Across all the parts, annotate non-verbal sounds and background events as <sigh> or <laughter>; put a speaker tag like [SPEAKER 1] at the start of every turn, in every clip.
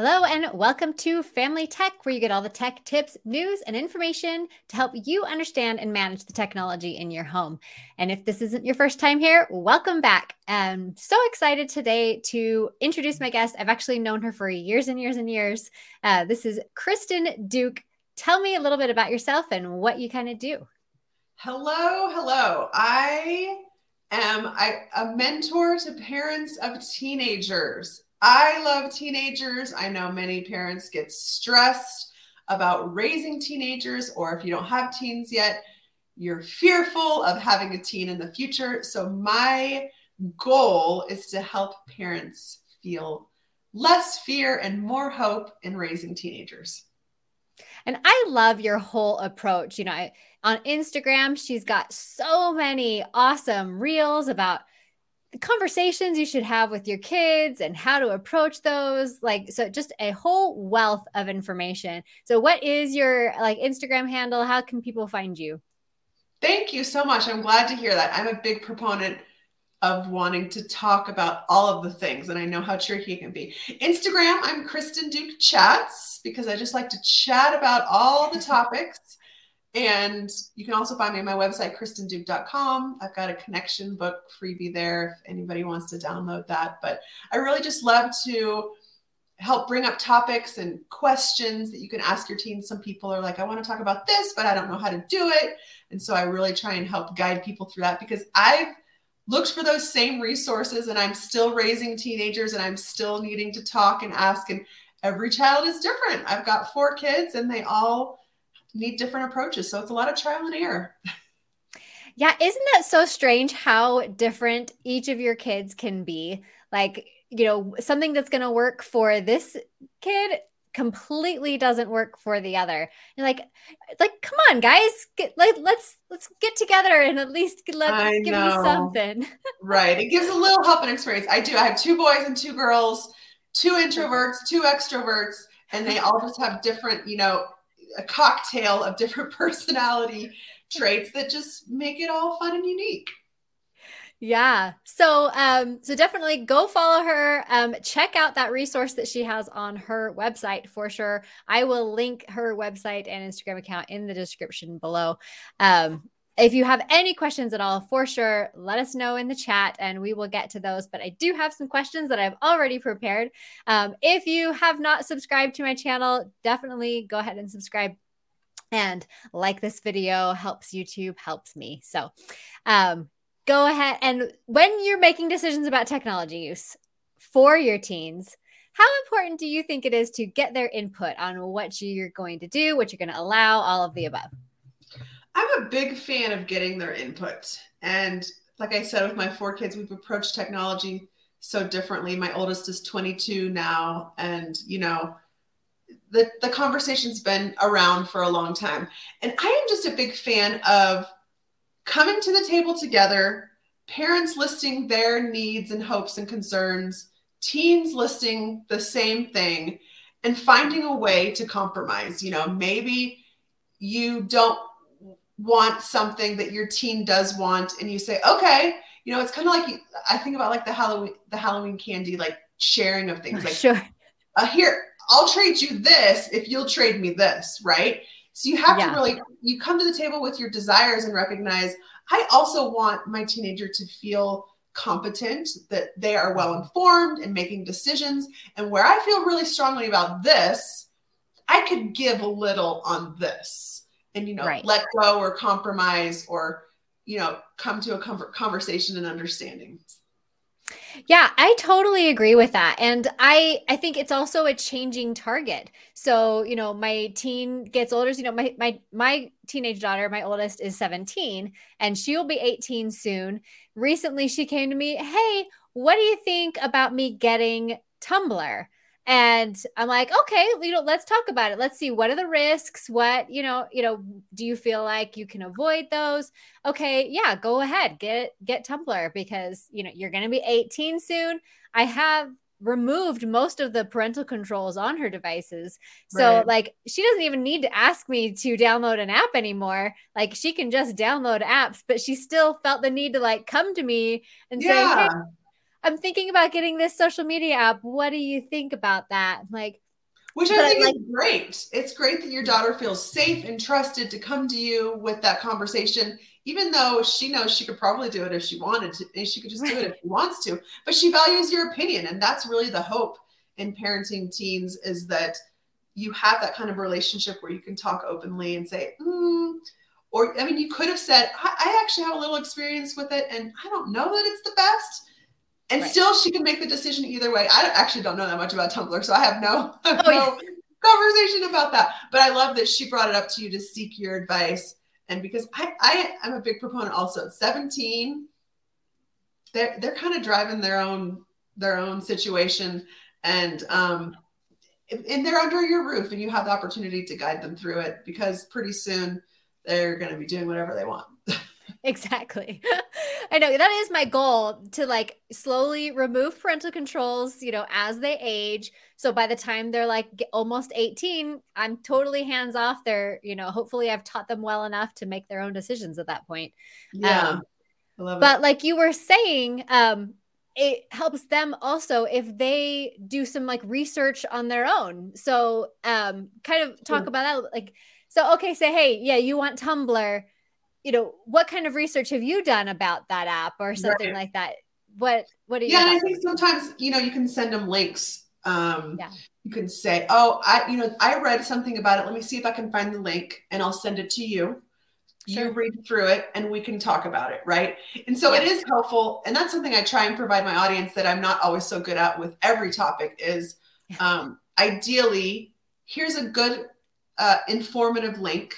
[SPEAKER 1] Hello, and welcome to Family Tech, where you get all the tech tips, news, and information to help you understand and manage the technology in your home. And if this isn't your first time here, welcome back. I'm so excited today to introduce my guest. I've actually known her for years and years and years. Uh, this is Kristen Duke. Tell me a little bit about yourself and what you kind of do.
[SPEAKER 2] Hello, hello. I am I, a mentor to parents of teenagers. I love teenagers. I know many parents get stressed about raising teenagers, or if you don't have teens yet, you're fearful of having a teen in the future. So, my goal is to help parents feel less fear and more hope in raising teenagers.
[SPEAKER 1] And I love your whole approach. You know, I, on Instagram, she's got so many awesome reels about the conversations you should have with your kids and how to approach those like so just a whole wealth of information. So what is your like instagram handle? How can people find you?
[SPEAKER 2] Thank you so much. I'm glad to hear that. I'm a big proponent of wanting to talk about all of the things and i know how tricky it can be. Instagram i'm kristen duke chats because i just like to chat about all the topics and you can also find me on my website, kristenduke.com. I've got a connection book freebie there if anybody wants to download that. But I really just love to help bring up topics and questions that you can ask your teens. Some people are like, I want to talk about this, but I don't know how to do it. And so I really try and help guide people through that because I've looked for those same resources and I'm still raising teenagers and I'm still needing to talk and ask. And every child is different. I've got four kids and they all need different approaches. So it's a lot of trial and error.
[SPEAKER 1] Yeah, isn't that so strange how different each of your kids can be? Like, you know, something that's going to work for this kid completely doesn't work for the other. You're like, like, come on, guys, get, like, let's let's get together and at least let I give know. me something. <laughs>
[SPEAKER 2] right. It gives a little help and experience. I do. I have two boys and two girls, two introverts, two extroverts, and they all just have different, you know, a cocktail of different <laughs> personality traits that just make it all fun and unique.
[SPEAKER 1] Yeah. So um so definitely go follow her. Um check out that resource that she has on her website for sure. I will link her website and Instagram account in the description below. Um if you have any questions at all, for sure, let us know in the chat and we will get to those. But I do have some questions that I've already prepared. Um, if you have not subscribed to my channel, definitely go ahead and subscribe and like this video helps YouTube, helps me. So um, go ahead and when you're making decisions about technology use for your teens, how important do you think it is to get their input on what you're going to do, what you're going to allow, all of the above?
[SPEAKER 2] I'm a big fan of getting their input. And like I said, with my four kids, we've approached technology so differently. My oldest is 22 now, and you know, the the conversation's been around for a long time. And I am just a big fan of coming to the table together, parents listing their needs and hopes and concerns, teens listing the same thing, and finding a way to compromise. You know, maybe you don't want something that your teen does want and you say okay. You know it's kind of like i think about like the halloween the halloween candy like sharing of things <laughs> like
[SPEAKER 1] sure.
[SPEAKER 2] Uh, here i'll trade you this if you'll trade me this right? So you have yeah. to really you come to the table with your desires and recognize i also want my teenager to feel competent that they are well informed and making decisions and where i feel really strongly about this i could give a little on this and you know right. let go or compromise or you know come to a conversation and understanding
[SPEAKER 1] yeah, I totally agree with that. And I I think it's also a changing target. So, you know, my teen gets older, so, you know, my my my teenage daughter, my oldest is 17 and she will be 18 soon. Recently she came to me, "Hey, what do you think about me getting Tumblr?" And i'm like okay you know let's talk about it. Let's see what are the risks? What you know you know do you feel like you can avoid those? Okay yeah go ahead get get tumblr because you know you're going to be 18 soon. I have removed most of the parental controls on her devices. So right. like she doesn't even need to ask me to download an app anymore. Like she can just download apps but she still felt the need to like come to me and yeah. say hey I'm thinking about getting this social media app. What do you think about that? like,
[SPEAKER 2] Which I think like, is great. It's great that your daughter feels safe and trusted to come to you with that conversation, even though she knows she could probably do it if she wanted to, and she could just do it if she wants to. But she values your opinion, and that's really the hope in parenting teens is that you have that kind of relationship where you can talk openly and say, mm, or I mean, you could have said, I, I, actually have a little experience with it, and I don't know that it's the best. And right. still, she can make the decision either way. I actually don't know that much about Tumblr, so I have no, <laughs> oh, no yeah. conversation about that. But I love that she brought it up to you to seek your advice. And because I, I am a big proponent also. 17, they're they're kind of driving their own their own situation, and um, and they're under your roof, and you have the opportunity to guide them through it because pretty soon they're going to be doing whatever they want. <laughs>
[SPEAKER 1] exactly. <laughs> I know that is my goal to like slowly remove parental controls, you know, as they age. So by the time they're like almost 18, I'm totally hands off. They're, you know, hopefully I've taught them well enough to make their own decisions at that point.
[SPEAKER 2] Yeah. Um,
[SPEAKER 1] but it. like you were saying, um, it helps them also if they do some like research on their own. So, um, kind of talk about that. Like, so, okay, say, hey, yeah, you want Tumblr you know, what kind of research have you done about that app or something right. like that? What what do you?
[SPEAKER 2] Yeah, I think sometimes you know you can send them links. Um, yeah. You can say, "Oh, I you know I read something about it. Let me see if I can find the link, and I'll send it to you." Sure. You read through it, and we can talk about it, right? And so yeah. it is helpful, and that's something I try and provide my audience that I'm not always so good at with every topic. Is <laughs> um, ideally here's a good uh, informative link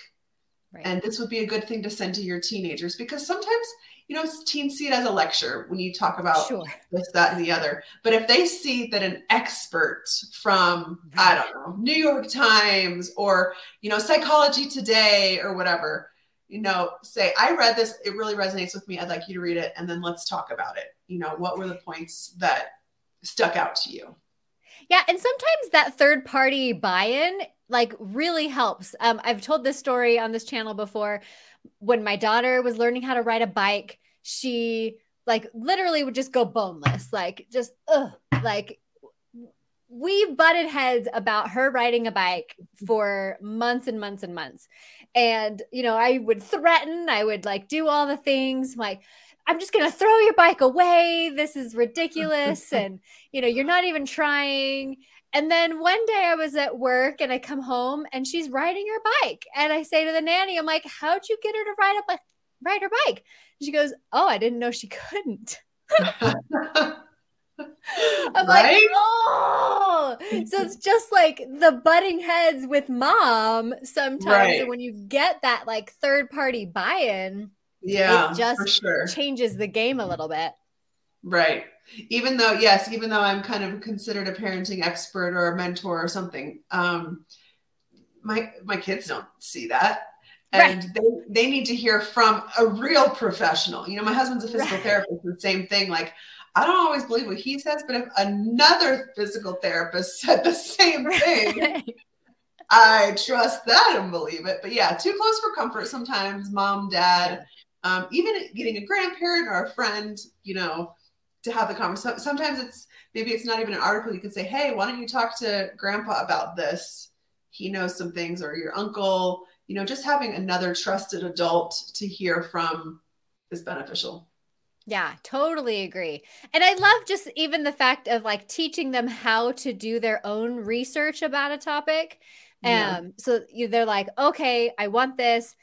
[SPEAKER 2] Right. And this would be a good thing to send to your teenagers because sometimes, you know, teens see it as a lecture when you talk about sure. this, that, and the other. But if they see that an expert from, I don't know, New York Times or, you know, Psychology Today or whatever, you know, say, I read this, it really resonates with me. I'd like you to read it. And then let's talk about it. You know, what were the points that stuck out to you?
[SPEAKER 1] Yeah. And sometimes that third party buy in like really helps. Um, I've told this story on this channel before. When my daughter was learning how to ride a bike, she like literally would just go boneless, like just ugh, like we butted heads about her riding a bike for months and months and months. And, you know, I would threaten, I would like do all the things like, I'm just going to throw your bike away. This is ridiculous. <laughs> and, you know, you're not even trying. And then one day I was at work and I come home and she's riding her bike. And I say to the nanny, I'm like, how'd you get her to ride up ride her bike? And she goes, Oh, I didn't know she couldn't. <laughs> I'm right? like, oh, so it's just like the butting heads with mom sometimes. Right. And when you get that like third party buy in,
[SPEAKER 2] yeah,
[SPEAKER 1] it just sure. changes the game a little bit.
[SPEAKER 2] Right. Even though, yes, even though I'm kind of considered a parenting expert or a mentor or something, um, my my kids don't see that. And right. they, they need to hear from a real professional. You know, my husband's a physical right. therapist, the same thing. Like, I don't always believe what he says, but if another physical therapist <laughs> said the same thing, right. I trust that and believe it. But yeah, too close for comfort sometimes, mom, dad, um, even getting a grandparent or a friend, you know, to have the conversation. Sometimes it's maybe it's not even an article. You can say, "Hey, why don't you talk to Grandpa about this? He knows some things." Or your uncle. You know, just having another trusted adult to hear from is beneficial.
[SPEAKER 1] Yeah, totally agree. And I love just even the fact of like teaching them how to do their own research about a topic. Um, yeah. so they're like, okay, I want this.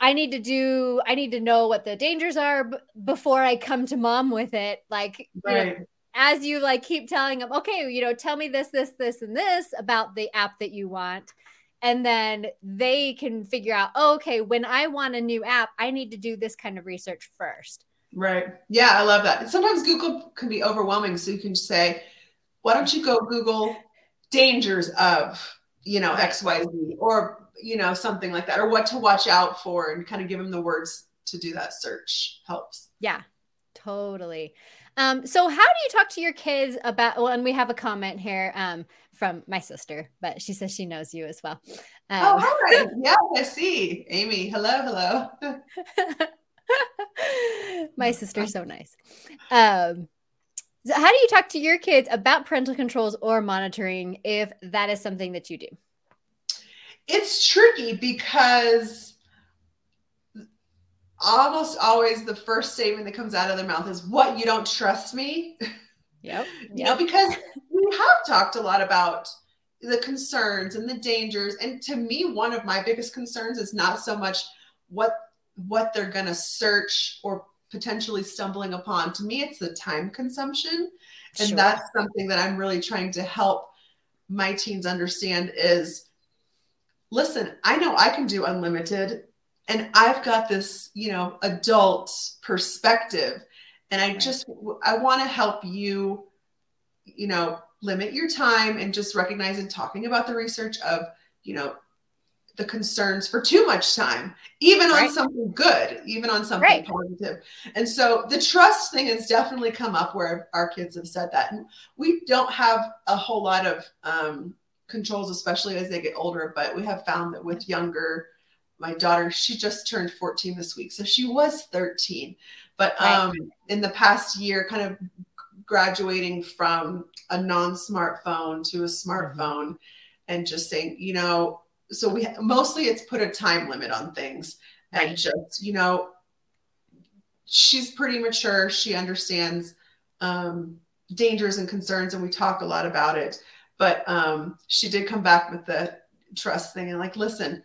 [SPEAKER 1] I need to do, I need to know what the dangers are b- before I come to mom with it. Like, right. you know, as you like keep telling them, okay, you know, tell me this, this, this, and this about the app that you want. And then they can figure out, oh, okay, when I want a new app, I need to do this kind of research first.
[SPEAKER 2] Right. Yeah, I love that. Sometimes Google can be overwhelming. So you can say, why don't you go Google dangers of, you know, XYZ or you know, something like that, or what to watch out for, and kind of give them the words to do that search helps.
[SPEAKER 1] Yeah, totally. Um, so how do you talk to your kids about? Well, and we have a comment here um, from my sister, but she says she knows you as well.
[SPEAKER 2] Um, oh, hi. <laughs> yeah, I see. Amy, hello, hello. <laughs>
[SPEAKER 1] my sister's so nice. Um, So how do you talk to your kids about parental controls or monitoring if that is something that you do?
[SPEAKER 2] It's tricky because almost always the first statement that comes out of their mouth is what you don't trust me
[SPEAKER 1] yep, yep. <laughs>
[SPEAKER 2] you know because we have talked a lot about the concerns and the dangers and to me one of my biggest concerns is not so much what what they're going to search or potentially stumbling upon to me it's the time consumption and sure. that's something that i'm really trying to help my teens understand is listen i know i can do unlimited and I've got this, you know, adult perspective. And I just, I want to help you, you know, limit your time and just recognize and talking about the research of, you know, the concerns for too much time, even right. on something good, even on something right. positive. And so the trust thing has definitely come up where our kids have said that. And we don't have a whole lot of um, controls, especially as they get older, but we have found that with younger my daughter, she just turned 14 this week. So she was 13. But um, in the past year, kind of graduating from a non smartphone to a smartphone mm-hmm. and just saying, you know, so we mostly it's put a time limit on things right. and just, you know, she's pretty mature. She understands um, dangers and concerns, and we talk a lot about it. But um, she did come back with the trust thing and like, listen,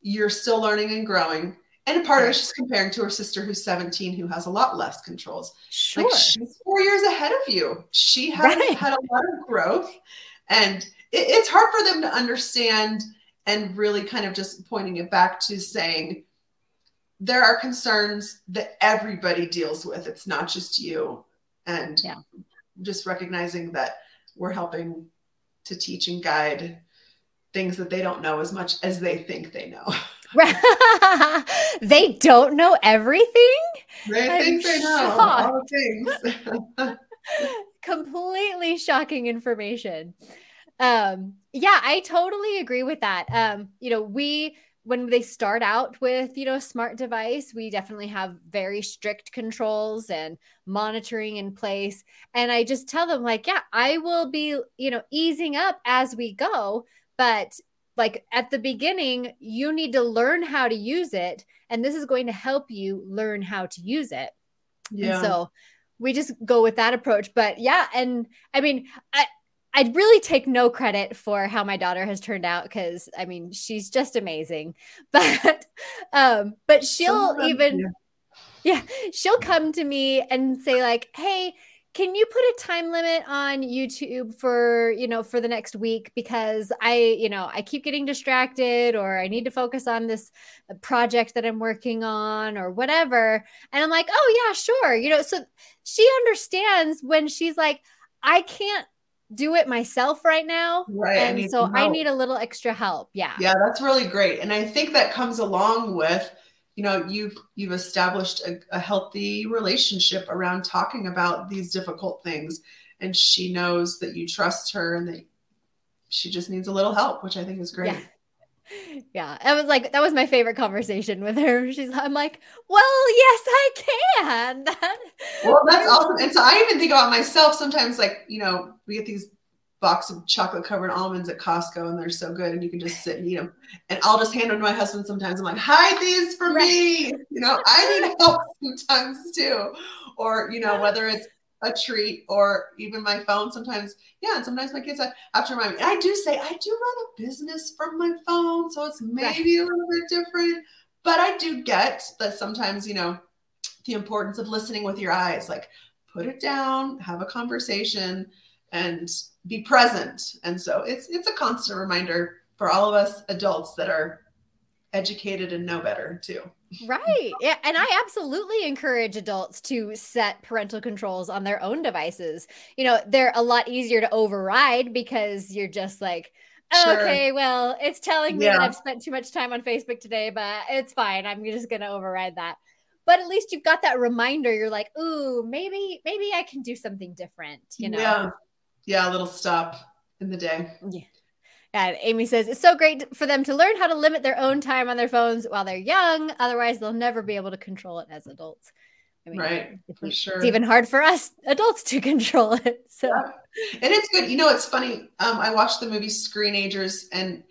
[SPEAKER 2] you're still learning and growing. And part of it, she's comparing to her sister who's 17, who has a lot less controls.
[SPEAKER 1] Sure.
[SPEAKER 2] Like she's four years ahead of you. She has right. had a lot of growth. And it, it's hard for them to understand and really kind of just pointing it back to saying there are concerns that everybody deals with. It's not just you. And yeah. just recognizing that we're helping to teach and guide things that they don't know as much as they think they know. <laughs>
[SPEAKER 1] they don't know everything.
[SPEAKER 2] They I'm think they know all things. <laughs>
[SPEAKER 1] Completely shocking information. Um, yeah, I totally agree with that. Um, you know, we when they start out with you know a smart device we definitely have very strict controls and monitoring in place and i just tell them like yeah i will be you know easing up as we go but like at the beginning, you need to learn how to use it. And this is going to help you learn how to use it. Yeah. And so we just go with that approach. But yeah, and I mean, I I'd really take no credit for how my daughter has turned out because I mean she's just amazing. <laughs> But um, but she'll even yeah. <laughs> yeah, she'll come to me and say, like, hey, can you put a time limit on YouTube for, you know, for the next week because I, you know, I keep getting distracted or I need to focus on this uh, project that I'm working on or whatever. And I'm like, "Oh yeah, sure." You know, so she understands when she's like, "I can't do it myself right now."
[SPEAKER 2] Right.
[SPEAKER 1] And I so I need a little extra help. Yeah.
[SPEAKER 2] Yeah, that's really great. And I think that comes along with you know you've you've established a, a, healthy relationship around talking about these difficult things and she knows that you trust her and that she just needs a little help which i think is great.
[SPEAKER 1] Yeah it was like that was my favorite conversation with her she's i'm like well yes i can <laughs>
[SPEAKER 2] well that's awesome and so i even think about myself sometimes like you know we get these box of chocolate covered almonds at Costco and they're so good and you can just sit and eat them. And I'll just hand them to my husband sometimes. I'm like, hide these for right. me. You know, I need help sometimes too. Or, you know, <laughs> whether it's a treat or even my phone sometimes. Yeah. And sometimes my kids uh, have to remind me. And I do say, I do run a business from my phone. So it's maybe right. a little bit different. But I do get that sometimes, you know, the importance of listening with your eyes, like put it down, have a conversation and be present. And so it's it's a constant reminder for all of us adults that are educated and know better too.
[SPEAKER 1] Right. Yeah. And I absolutely encourage adults to set parental controls on their own devices. You know, they're a lot easier to override because you're just like, sure. okay, well, it's telling me yeah. that I've spent too much time on Facebook today, but it's fine. I'm just going to override that. But at least you've got that reminder. You're like, ooh, maybe, maybe I can do something different, you know?
[SPEAKER 2] Yeah yeah, a little stop in the day.
[SPEAKER 1] Yeah. And Amy says it's so great for them to learn how to limit their own time on their phones while they're young. Otherwise, they'll never be able to control it as adults. I mean,
[SPEAKER 2] right, for sure.
[SPEAKER 1] It's even hard for us adults to <laughs> control it. So,
[SPEAKER 2] yeah. and it's good. You know, it's funny. Um, I watched the movie Screenagers, and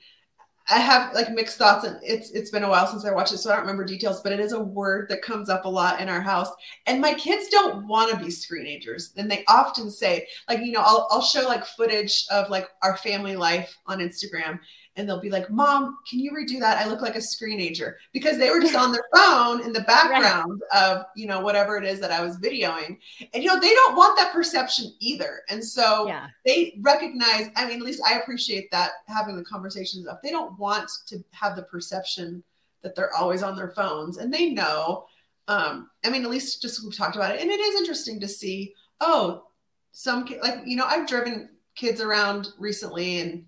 [SPEAKER 2] I have like mixed thoughts, and it's it's been a while since I watched it, so I don't remember details. But it is a word that comes up a lot in our house, and my kids don't want to be screenagers, and they often say, like, you know, I'll I'll show like footage of like our family life on Instagram, and they'll be like, Mom, can you redo that? I look like a screenager because they were just on their phone in the <laughs> background right. of, you know, whatever it is that I was videoing. And, you know, they don't want that perception either. And so yeah. they recognize, I mean, at least I appreciate that having the conversations of they don't want to have the perception that they're always on their phones and they know. Um, I mean, at least just we've talked about it. And it is interesting to see, oh, some like, you know, I've driven kids around recently and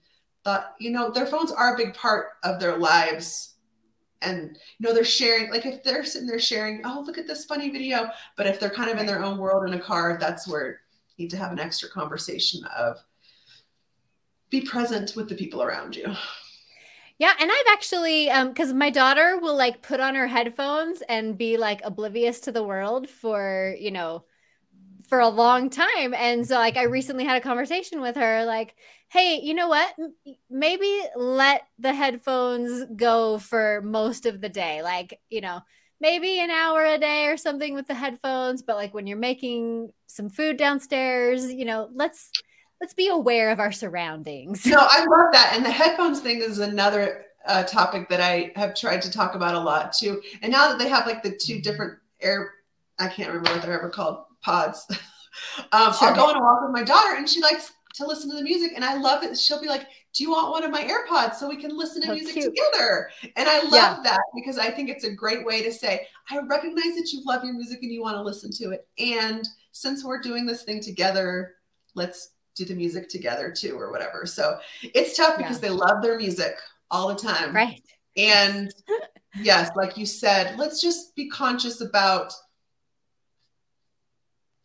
[SPEAKER 2] thought, you know, their phones are a big part of their lives. And you know, they're sharing, like if they're sitting there sharing, oh, look at this funny video. But if they're kind of in their own world in a car, that's where you need to have an extra conversation of be present with the people around you.
[SPEAKER 1] Yeah, and I've actually um cuz my daughter will like put on her headphones and be like oblivious to the world for, you know, for a long time. And so like I recently had a conversation with her like hey, you know what? Maybe let the headphones go for most of the day. Like, you know, maybe an hour a day or something with the headphones, but like when you're making some food downstairs, you know, let's let's be aware of our surroundings.
[SPEAKER 2] No, I love that. And the headphones thing is another uh, topic that I have tried to talk about a lot too. And now that they have like the two different air, I can't remember what they're ever called, pods. <laughs> um, sure. I'll go on a walk with my daughter and she likes to listen to the music. And I love it. She'll be like, Do you want one of my AirPods so we can listen to music cute. together? And I love yeah. that because I think it's a great way to say, I recognize that you love your music and you want to listen to it. And since we're doing this thing together, let's do the music together too, or whatever. So it's tough because yeah. they love their music all the time.
[SPEAKER 1] Right.
[SPEAKER 2] And <laughs> yes, like you said, let's just be conscious about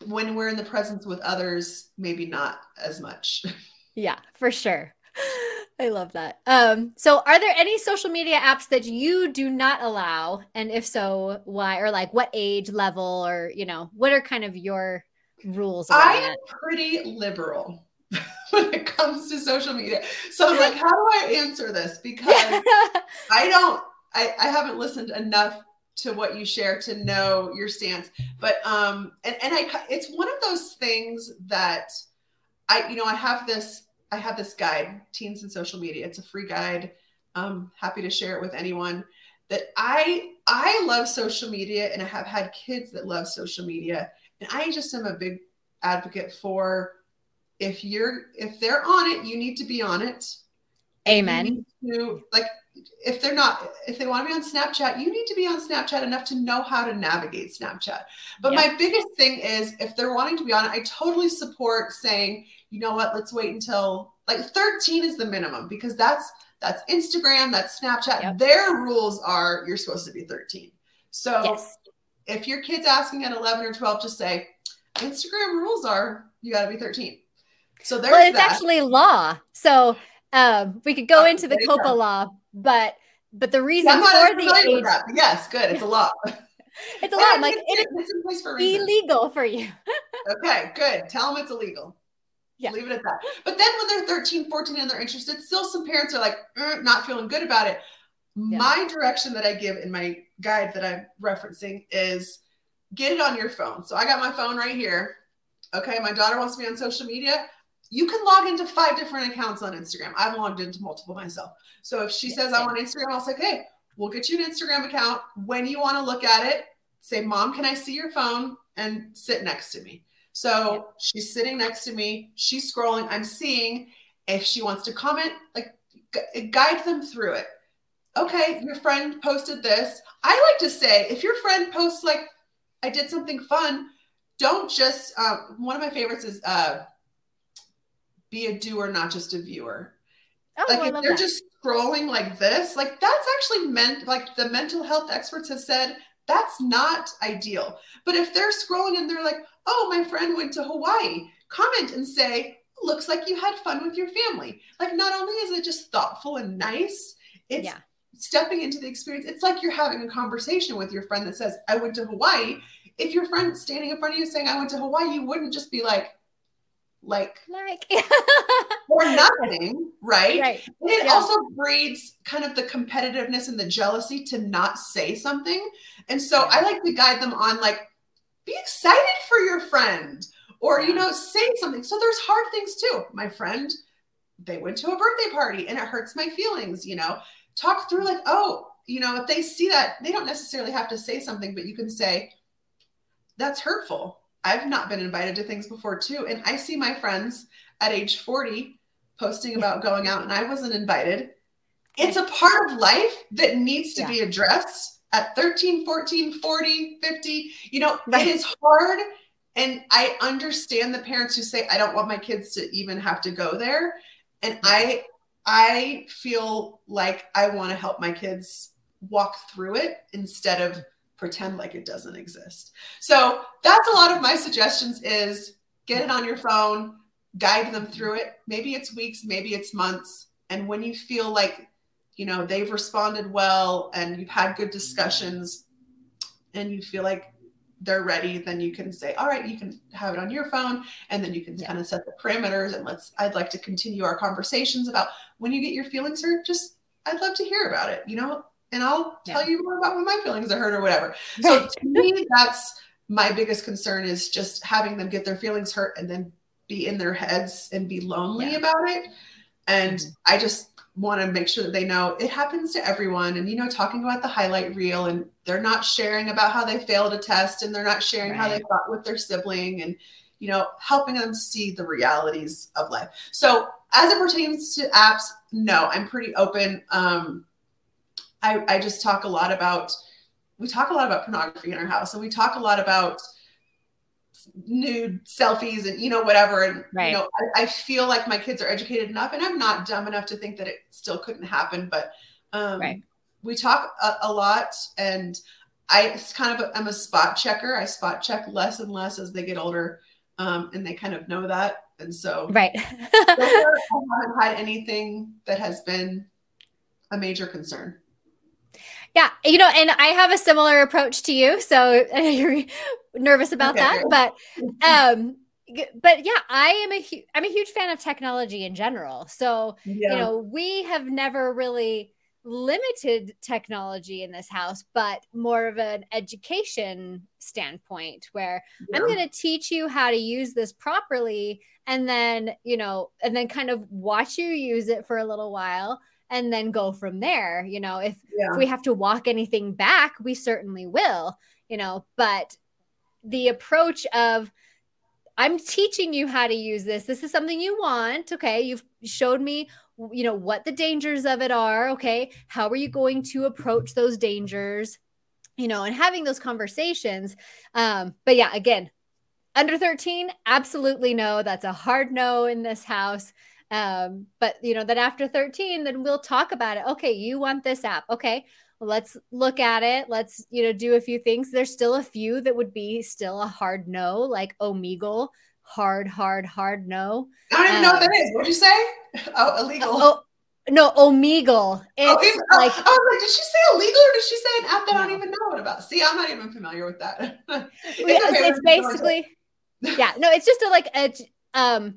[SPEAKER 2] when we're in the presence with others, maybe not as much. <laughs>
[SPEAKER 1] Yeah, for sure. I love that. Um, so are there any social media apps that you do not allow? And if so, why? Or like what age level or you know, what are kind of your rules?
[SPEAKER 2] I am pretty liberal <laughs> when it comes to social media. So I'm like, how do I answer this? <laughs> Because I don't I, I haven't listened enough to what you share to know your stance. But um and and i it's one of those things that i you know i have this i have this guide teens and social media. It's a free guide. Um happy to share it with anyone. That i i love social media and i have had kids that love social media. And i just am a big advocate for if you're if they're on it you need to be on it.
[SPEAKER 1] Amen.
[SPEAKER 2] to like if they're not if they want to be on snapchat you need to be on snapchat enough to know how to navigate snapchat. But my biggest thing is if they're wanting to be on it i totally support saying you know what? Let's wait until like 13 is the minimum because that's that's instagram that's snapchat. Yep. their rules are you're supposed to be 13 so yes. if your kid's asking at 11 or 12 just say instagram rules are you got to be 13 so there's well,
[SPEAKER 1] it's
[SPEAKER 2] that.
[SPEAKER 1] actually law. So um, we could go into the COPPA law, but but the reason yeah, for the age,
[SPEAKER 2] yes, good, it's a law. <laughs>
[SPEAKER 1] it's a law. Like it, place for illegal for you. <laughs>
[SPEAKER 2] okay, good. Tell them it's illegal. Yeah. Leave it at that. But then when they're 13, 14 and they're interested, still some parents are like mm, not feeling good about it. Yeah. My direction that I give in my guide that I'm referencing is get it on your phone. So I got my phone right here. Okay, my daughter wants to be on social media you can log into five different accounts on Instagram. I've logged into multiple myself. So if she says I'm on Instagram, I'll say, hey, we'll get you an Instagram account. When you want to look at it, say, Mom, can I see your phone? And sit next to me. So she's sitting next to me. She's scrolling. I'm seeing if she wants to comment, like guide them through it. Okay, your friend posted this. I like to say, if your friend posts like, I did something fun, don't just. Um, one of my favorites is uh, be a doer, not just a viewer. Oh, like if they're that. just scrolling like this, like that's actually meant like the mental health experts have said that's not ideal. But if they're scrolling and they're like, oh, my friend went to Hawaii, comment and say, looks like you had fun with your family. Like not only is it just thoughtful and nice, it's yeah. stepping into the experience. It's like you're having a conversation with your friend that says, I went to Hawaii. if your friend standing in front of you saying, I went to Hawaii, you wouldn't just be like, like,
[SPEAKER 1] like, <laughs>
[SPEAKER 2] or nothing, right?
[SPEAKER 1] right.
[SPEAKER 2] And it
[SPEAKER 1] Yeah.
[SPEAKER 2] also breeds kind of the competitiveness and the jealousy to not say something. And so I like to guide them on like, be excited for your friend or, you know, say something. So there's hard things too. My friend, they went to a birthday party and it hurts my feelings, you know, talk through like, oh, you know, if they see that, they don't necessarily have to say something, but you can say, that's hurtful. I've not been invited to things before too. And I see my friends at age 40 posting about going out and I wasn't invited. It's a part of life that needs to
[SPEAKER 1] Yeah.
[SPEAKER 2] be addressed at 13, 14, 40, 50. You know, it is hard. And I understand the parents who say, I don't want my kids to even have to go there. And I I feel like I want to help my kids walk through it instead of pretend like it doesn't exist. So that's a lot of my suggestions is get it on your phone, guide them through it. Maybe it's weeks, maybe it's months. And when you feel like, you know, they've responded well and you've had good discussions and you feel like they're ready, then you can say, all right, you can have it on your phone. And then you can
[SPEAKER 1] Yeah.
[SPEAKER 2] kind of set the parameters and let's, I'd like to continue our conversations about when you get your feelings hurt, just, I'd love to hear about it, you know, and I'll tell you more about when my feelings are hurt or whatever. So to me, that's my biggest concern is just having them get their feelings hurt and then be in their heads and be lonely
[SPEAKER 1] Yeah.
[SPEAKER 2] about it. And
[SPEAKER 1] Mhm.
[SPEAKER 2] I just want to make sure that they know it happens to everyone. And, you know, talking about the highlight reel and they're not sharing about how they failed a test and they're not sharing how they
[SPEAKER 1] Right.
[SPEAKER 2] fought with their sibling and, you know, helping them see the realities of life. So as it pertains to apps, no, I'm pretty open. Um, I, I just talk a lot about we talk a lot about pornography in our house and we talk a lot about nude selfies and you know whatever and
[SPEAKER 1] Right.
[SPEAKER 2] you know I, I feel like my kids are educated enough and i'm not dumb enough to think that it still couldn't happen but um
[SPEAKER 1] Right.
[SPEAKER 2] we talk a, a lot and i kind of a, i'm a spot checker i spot check less and less as they get older um and they kind of know that and so
[SPEAKER 1] right.
[SPEAKER 2] so <laughs> i <laughs> haven't had anything that has been a major concern
[SPEAKER 1] Yeah, you know, and I have a similar approach to you, so <laughs> you're nervous about
[SPEAKER 2] Okay,
[SPEAKER 1] that, but um, but yeah, I am a hu- I'm a huge fan of technology in general. So
[SPEAKER 2] yeah
[SPEAKER 1] you know, we have never really limited technology in this house, but more of an education standpoint where I'm going to teach you how to use this properly and then, you know, and then kind of watch you use it for a little while and then go from there. You know, if
[SPEAKER 2] yeah
[SPEAKER 1] if we have to walk anything back, we certainly will, you know, but the approach of I'm teaching you how to use this. This is something you want. Okay. You've showed me, you know, what the dangers of it are. Okay. How are you going to approach those dangers? You know, and having those conversations. Um, but yeah, again, under 13, absolutely no. That's a hard no in this house. Um, but you know, that after 13, then we'll talk about it. Okay, you want this app. Okay, well, let's look at it. Let's, you know, do a few things. There's still a few that would be still a hard no, like Omegle, hard, hard, hard no.
[SPEAKER 2] I don't even know what
[SPEAKER 1] Um,
[SPEAKER 2] that is. What'd you say? Oh, illegal.
[SPEAKER 1] Oh, no, Omegle. It's
[SPEAKER 2] Oh, even- oh,
[SPEAKER 1] like
[SPEAKER 2] I was like, did she say illegal or did she say an app that I don't even know what about? See, I'm not even familiar with that. <laughs>
[SPEAKER 1] it's, it's
[SPEAKER 2] we're going to-
[SPEAKER 1] basically yeah no it's just a, like a um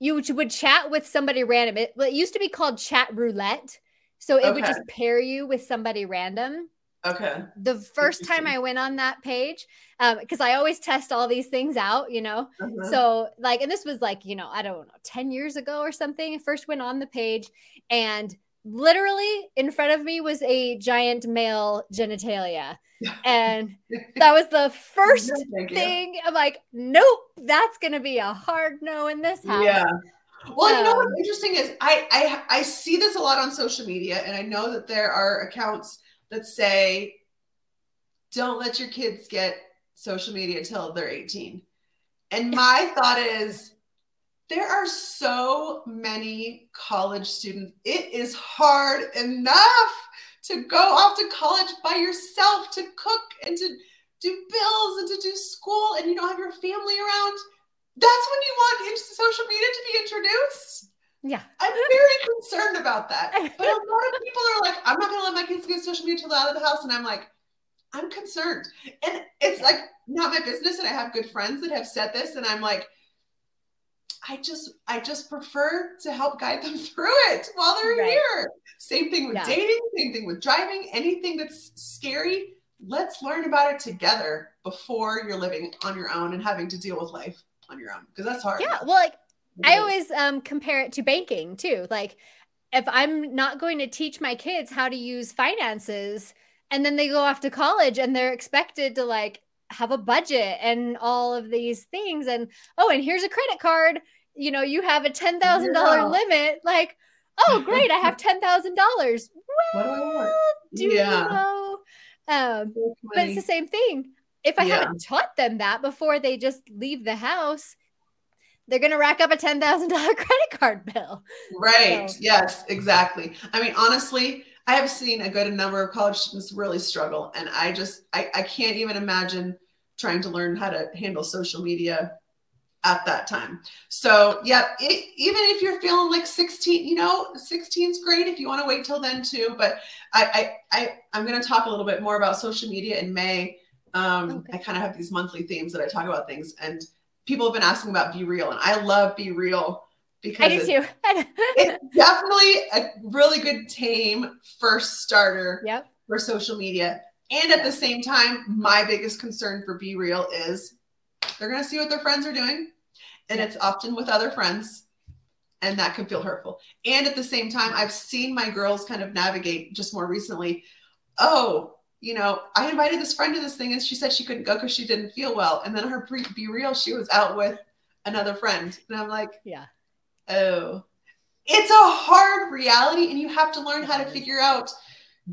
[SPEAKER 1] you would- chat with somebody random. It, it used to be called chat roulette. So it would just pair you with somebody random.
[SPEAKER 2] Okay.
[SPEAKER 1] the first time i went on that page um because i always test all these things out you know?
[SPEAKER 2] Uh-huh.
[SPEAKER 1] so like and this was like you know i don't know 10 years ago or something. I first went on the page and literally in front of me was a giant male genitalia <laughs> and that was the first
[SPEAKER 2] No, thank you.
[SPEAKER 1] thing i'm like nope that's gonna be a hard no in this house
[SPEAKER 2] Yeah. Well, you know
[SPEAKER 1] Um,
[SPEAKER 2] what's interesting is I, I I see this a lot on social media, and I know that there are accounts that say, "Don't let your kids get social media until they're 18." And my thought is, there are so many college students. It is hard enough to go off to college by yourself to cook and to do bills and to do school, and you don't have your family around. That's when you want social media to be introduced.
[SPEAKER 1] yeah
[SPEAKER 2] I'm very concerned about that. But a lot of people are like, I'm not going to let my kids get social media till they're out of the house. And I'm like, I'm concerned. And it's like not my business. And I have good friends that have said this. And I'm like, I just I just prefer to help guide them <laughs> through it while they're right. here. Same thing with yeah. dating, same thing with driving, anything that's scary, let's learn about it together before you're living on your own and having to deal with life on your own because that's hard.
[SPEAKER 1] Yeah, well like I always um compare it to banking too. Like if I'm not going to teach my kids how to use finances and then they go off to college and they're expected to like have a budget and all of these things and oh and here's a credit card you know you have a $10,000 yeah. limit like oh great I have <laughs> $10,000 well do yeah. you know um, but it's the same thing if I yeah. haven't taught them that before they just leave the house they're going to rack up a $10,000 <laughs> credit card bill.
[SPEAKER 2] Right. So. Yes, exactly. I mean, honestly, I have seen a good number of college students really struggle. And I just, I, I can't even imagine trying to learn how to handle social media at that time. So yeah, it, even if you're feeling like 16, you know, 16 is great if you want to wait till then too. But I, I, I I'm going to talk a little bit more about social media in May. Um, okay. I kind of have these monthly themes that I talk about things, and people have been asking about BeReal, and I love BeReal because I do too. <laughs> it's definitely a really good tame first starter
[SPEAKER 1] yep.
[SPEAKER 2] for social media. And at the same time, my biggest concern for BeReal is they're going to see what their friends are doing, and it's often with other friends, and that can feel hurtful. And at the same time, I've seen my girls kind of navigate just more recently. Oh, you know, I invited this friend to this thing and she said she couldn't go because she didn't feel well. And then her BeReal, she was out with another friend. And I'm like,
[SPEAKER 1] yeah.
[SPEAKER 2] Oh, it's a hard reality. And you have to learn how to figure out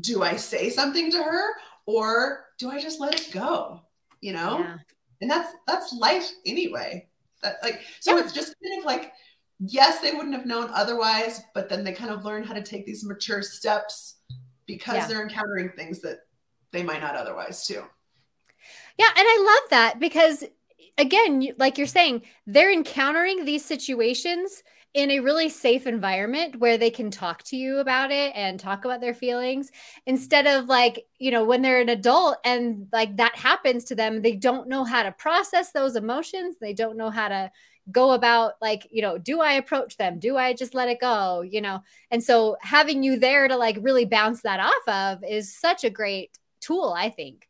[SPEAKER 2] do I say something to her or do I just let it go? You know? Yeah. And that's that's life anyway. That like so yeah. it's just kind of like yes, they wouldn't have known otherwise, but then they kind of learn how to take these mature steps because yeah. they're encountering things that they might not otherwise too.
[SPEAKER 1] Yeah, and I love that because again, like you're saying, they're encountering these situations in a really safe environment where they can talk to you about it and talk about their feelings instead of like, you know, when they're an adult and like that happens to them, they don't know how to process those emotions. They don't know how to go about like you know do i approach them do i just let it go you know and so having you there to like really bounce that off of is such a great tool, I think.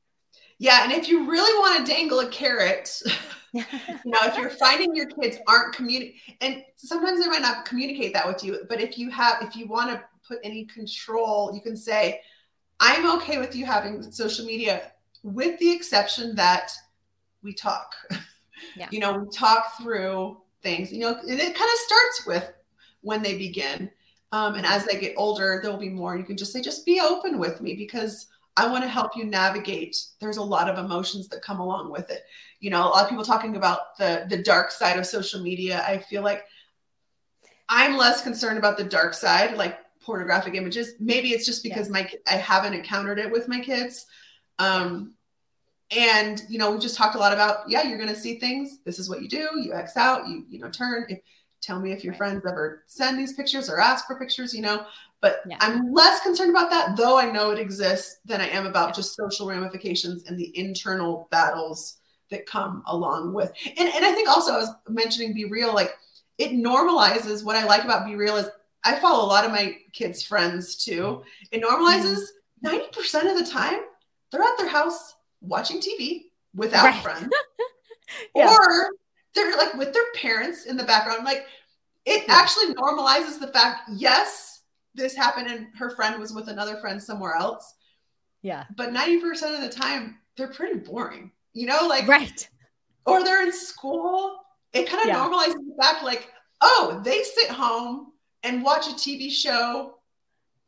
[SPEAKER 2] Yeah, and if you really want to dangle a carrot, <laughs> you know, if you're finding your kids aren't communicating, and sometimes they might not communicate that with you, but if you have, if you want to put any control, you can say, I'm okay with you having social media, with the exception that we talk. Yeah. you know, we talk through things, you know, and it kind of starts with when they begin. Um, and as they get older, there'll be more. You can just say, just be open with me because I want to help you navigate. There's a lot of emotions that come along with it. You know, a lot of people talking about the the dark side of social media. I feel like I'm less concerned about the dark side, like pornographic images. Maybe it's just because yeah. my I haven't encountered it with my kids. Um, and you know, we just talked a lot about yeah, you're going to see things. This is what you do. You X out. You you know turn. If, tell me if your friends ever send these pictures or ask for pictures. You know, but yeah. I'm less concerned about that, though I know it exists, than I am about yeah. just social ramifications and the internal battles that come along with. And, and I think also I was mentioning BeReal, like it normalizes what I like about BeReal is I follow a lot of my kids' friends too. It normalizes mm-hmm. 90% of the time they're at their house watching TV without right. friends. <laughs> yeah. Or they're like with their parents in the background. Like it actually normalizes the fact, yes, this happened and her friend was with another friend somewhere else.
[SPEAKER 1] Yeah.
[SPEAKER 2] But 90% of the time, they're pretty boring, you know, like,
[SPEAKER 1] right.
[SPEAKER 2] Or they're in school. It kind of yeah. normalizes the fact, like, oh, they sit home and watch a TV show.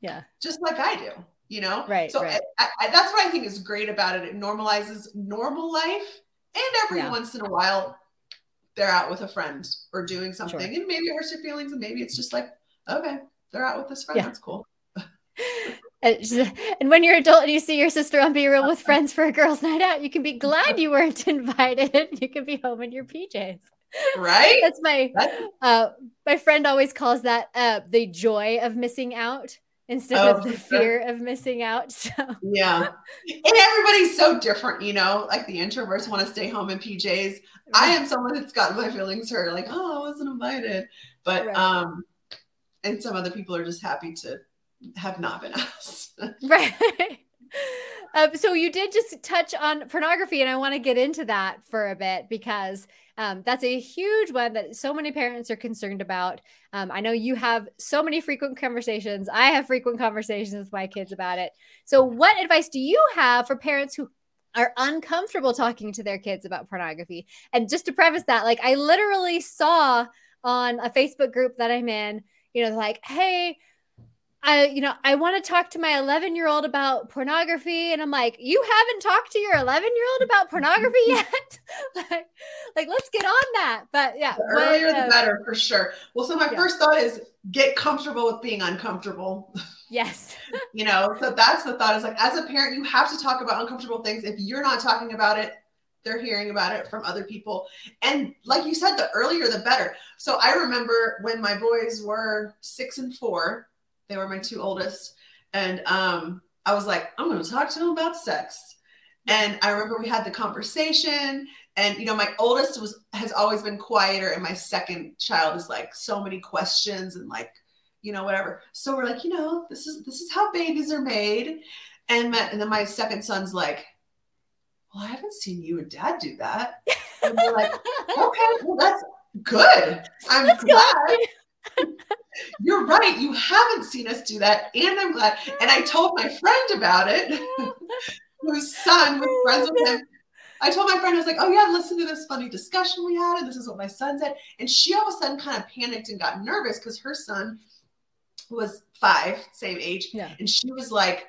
[SPEAKER 1] Yeah.
[SPEAKER 2] Just like I do, you know?
[SPEAKER 1] Right.
[SPEAKER 2] So
[SPEAKER 1] right.
[SPEAKER 2] I, I, that's what I think is great about it. It normalizes normal life. And every yeah. once in a while, they're out with a friend or doing something. Sure. And maybe it hurts your feelings. And maybe it's just like, okay, they're out with this friend. Yeah. That's cool. <laughs>
[SPEAKER 1] and when you're adult and you see your sister on BeReal with friends for a girls' night out, you can be glad you weren't <laughs> invited. You can be home in your PJs.
[SPEAKER 2] Right.
[SPEAKER 1] That's my uh my friend always calls that uh the joy of missing out instead oh, of the <laughs> fear of missing out. So
[SPEAKER 2] yeah, and everybody's so different, you know. Like the introverts want to stay home in PJs. Right. I am someone that's gotten my feelings hurt, like oh, I wasn't invited, but right. um, and some other people are just happy to have not been <laughs> asked.
[SPEAKER 1] right. Um, so you did just touch on pornography, and I want to get into that for a bit because um, that's a huge one that so many parents are concerned about. Um, I know you have so many frequent conversations. I have frequent conversations with my kids about it. So, what advice do you have for parents who are uncomfortable talking to their kids about pornography? And just to preface that, like I literally saw on a Facebook group that I'm in, you know, like, hey, I, you know, I want to talk to my 11 year old about pornography. And I'm like, you haven't talked to your 11 year old about pornography <laughs> yet? <laughs> like, like, let's get on that. But yeah.
[SPEAKER 2] The earlier the uh, better for sure. Well, so my yeah. first thought is get comfortable with being uncomfortable. <laughs>
[SPEAKER 1] Yes.
[SPEAKER 2] you know, so that's the thought is like, as a parent, you have to talk about uncomfortable things. If you're not talking about it, they're hearing about it from other people. And like you said, the earlier the better. So I remember when my boys were six and four, they were my two oldest. And um, I was like, I'm going to talk to them about sex. And I remember we had the conversation, and you know, my oldest was has always been quieter, and my second child is like so many questions and like, you know, whatever. So we're like, you know, this is this is how babies are made, and my, and then my second son's like, well, I haven't seen you and Dad do that. <laughs> And we're like, okay, well, that's good. I'm that's glad. Good. You're right. You haven't seen us do that. And I'm glad. And I told my friend about it, <laughs> <laughs> whose son was friends with him. I told my friend, I was like, oh, yeah, listen to this funny discussion we had. And this is what my son said. And she all of a sudden kind of panicked and got nervous because her son was five, same age. Yeah. And she was like,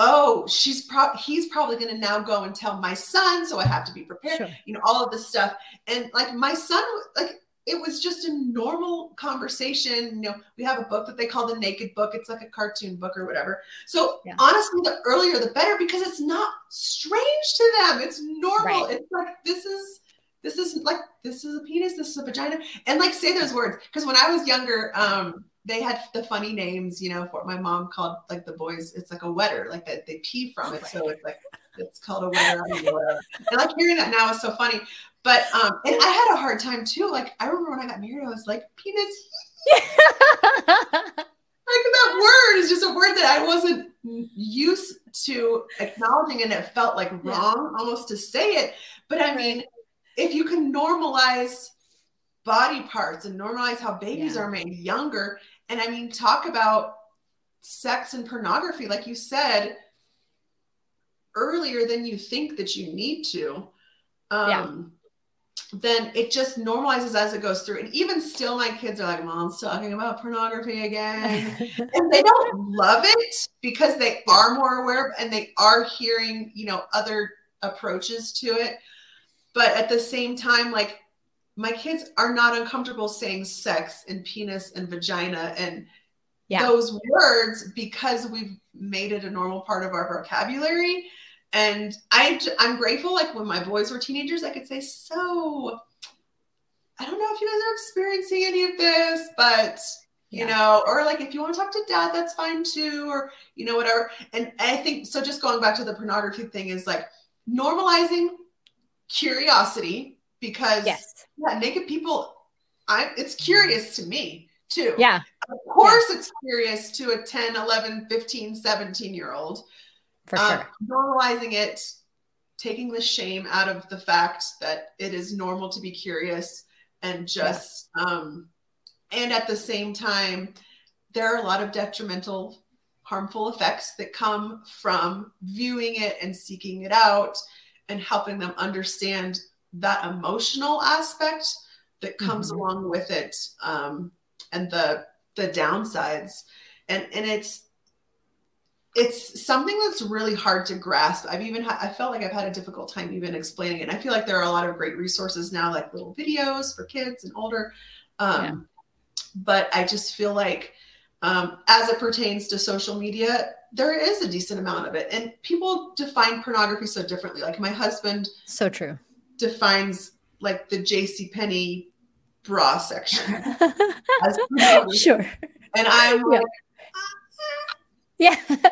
[SPEAKER 2] oh, she's pro- he's probably going to now go and tell my son. So I have to be prepared, sure. you know, all of this stuff. And like my son, like it was just a normal conversation. You know, we have a book that they call the Naked Book. It's like a cartoon book or whatever. So yeah. honestly, the earlier the better because it's not strange to them. It's normal. Right. It's like this is this is like this is a penis, this is a vagina, and like say those words. Because when I was younger, um, they had the funny names. You know, for my mom called like the boys. It's like a wetter, like that they pee from it. So it's like it's called a wetter. and like hearing that now is so funny. But um, and I had a hard time too. Like I remember when I got married, I was like, penis. <laughs> like that word is just a word that I wasn't used to acknowledging, and it felt like wrong almost to say it. But I mean, if you can normalize body parts and normalize how babies yeah. are made younger, and I mean, talk about sex and pornography, like you said earlier than you think that you need to. Um, yeah then it just normalizes as it goes through. And even still, my kids are like, Mom's talking about pornography again. <laughs> and they don't love it because they are more aware and they are hearing, you know, other approaches to it. But at the same time, like my kids are not uncomfortable saying sex and penis and vagina and yeah. those words because we've made it a normal part of our vocabulary and I, I'm grateful. Like when my boys were teenagers, I could say, "So, I don't know if you guys are experiencing any of this, but you yeah. know, or like if you want to talk to dad, that's fine too, or you know, whatever." And I think so. Just going back to the pornography thing is like normalizing curiosity because yes. Yeah, naked people, I it's curious to me too.
[SPEAKER 1] Yeah.
[SPEAKER 2] Of course, yeah. it's curious to a 10, 11, 15, 17 year old
[SPEAKER 1] for uh, sure.
[SPEAKER 2] normalizing it, taking the shame out of the fact that it is normal to be curious and just, yeah. um, and at the same time, there are a lot of detrimental, harmful effects that come from viewing it and seeking it out and helping them understand that emotional aspect that comes mm-hmm. along with it um, and the the downsides and and it's it's something that's really hard to grasp. I've even ha- I felt like I've had a difficult time even explaining it. And I feel like there are a lot of great resources now, like little videos for kids and older. Um, yeah. But I just feel like, um, as it pertains to social media, there is a decent amount of it, and people define pornography so differently. Like my husband,
[SPEAKER 1] so true,
[SPEAKER 2] defines like the J.C. Penney bra section. <laughs>
[SPEAKER 1] sure.
[SPEAKER 2] And I'm like,
[SPEAKER 1] Yeah. and it,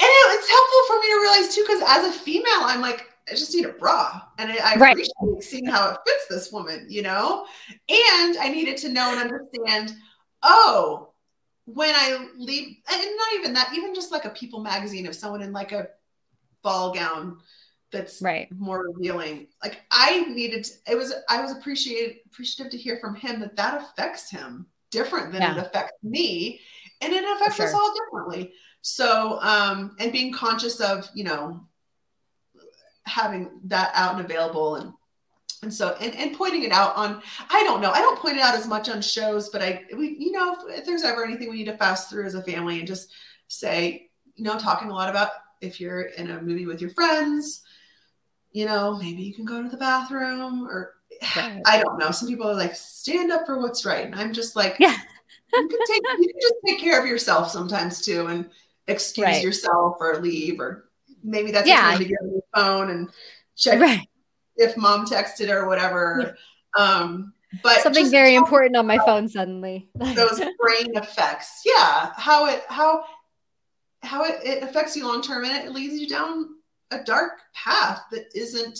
[SPEAKER 2] it's helpful for me to realize too, because as a female, I'm like, I just need a bra. And I, I right. appreciate seeing how it fits this woman, you know? And I needed to know and understand, oh, when I leave, and not even that, even just like a People magazine of someone in like a ball gown that's
[SPEAKER 1] right.
[SPEAKER 2] more revealing. Like I needed, to, it was, I was appreciated, appreciative to hear from him that that affects him different than yeah. it affects me. And it affects sure. us all differently. So, um, and being conscious of, you know, having that out and available and and so and, and pointing it out on i don't know i don't point it out as much on shows but i we you know if, if, there's ever anything we need to fast through as a family and just say you know talking a lot about if you're in a movie with your friends you know maybe you can go to the bathroom or <sighs> right. i don't know some people are like stand up for what's right and i'm just like
[SPEAKER 1] yeah
[SPEAKER 2] you can take you can just take care of yourself sometimes too and excuse right. yourself or leave or maybe that's yeah. Time to get on your phone and check right. if mom texted or whatever. Yeah. Um, but
[SPEAKER 1] something very important on my phone suddenly.
[SPEAKER 2] those <laughs> brain effects, yeah, how it how how it, it affects you long term, and it leads you down a dark path that isn't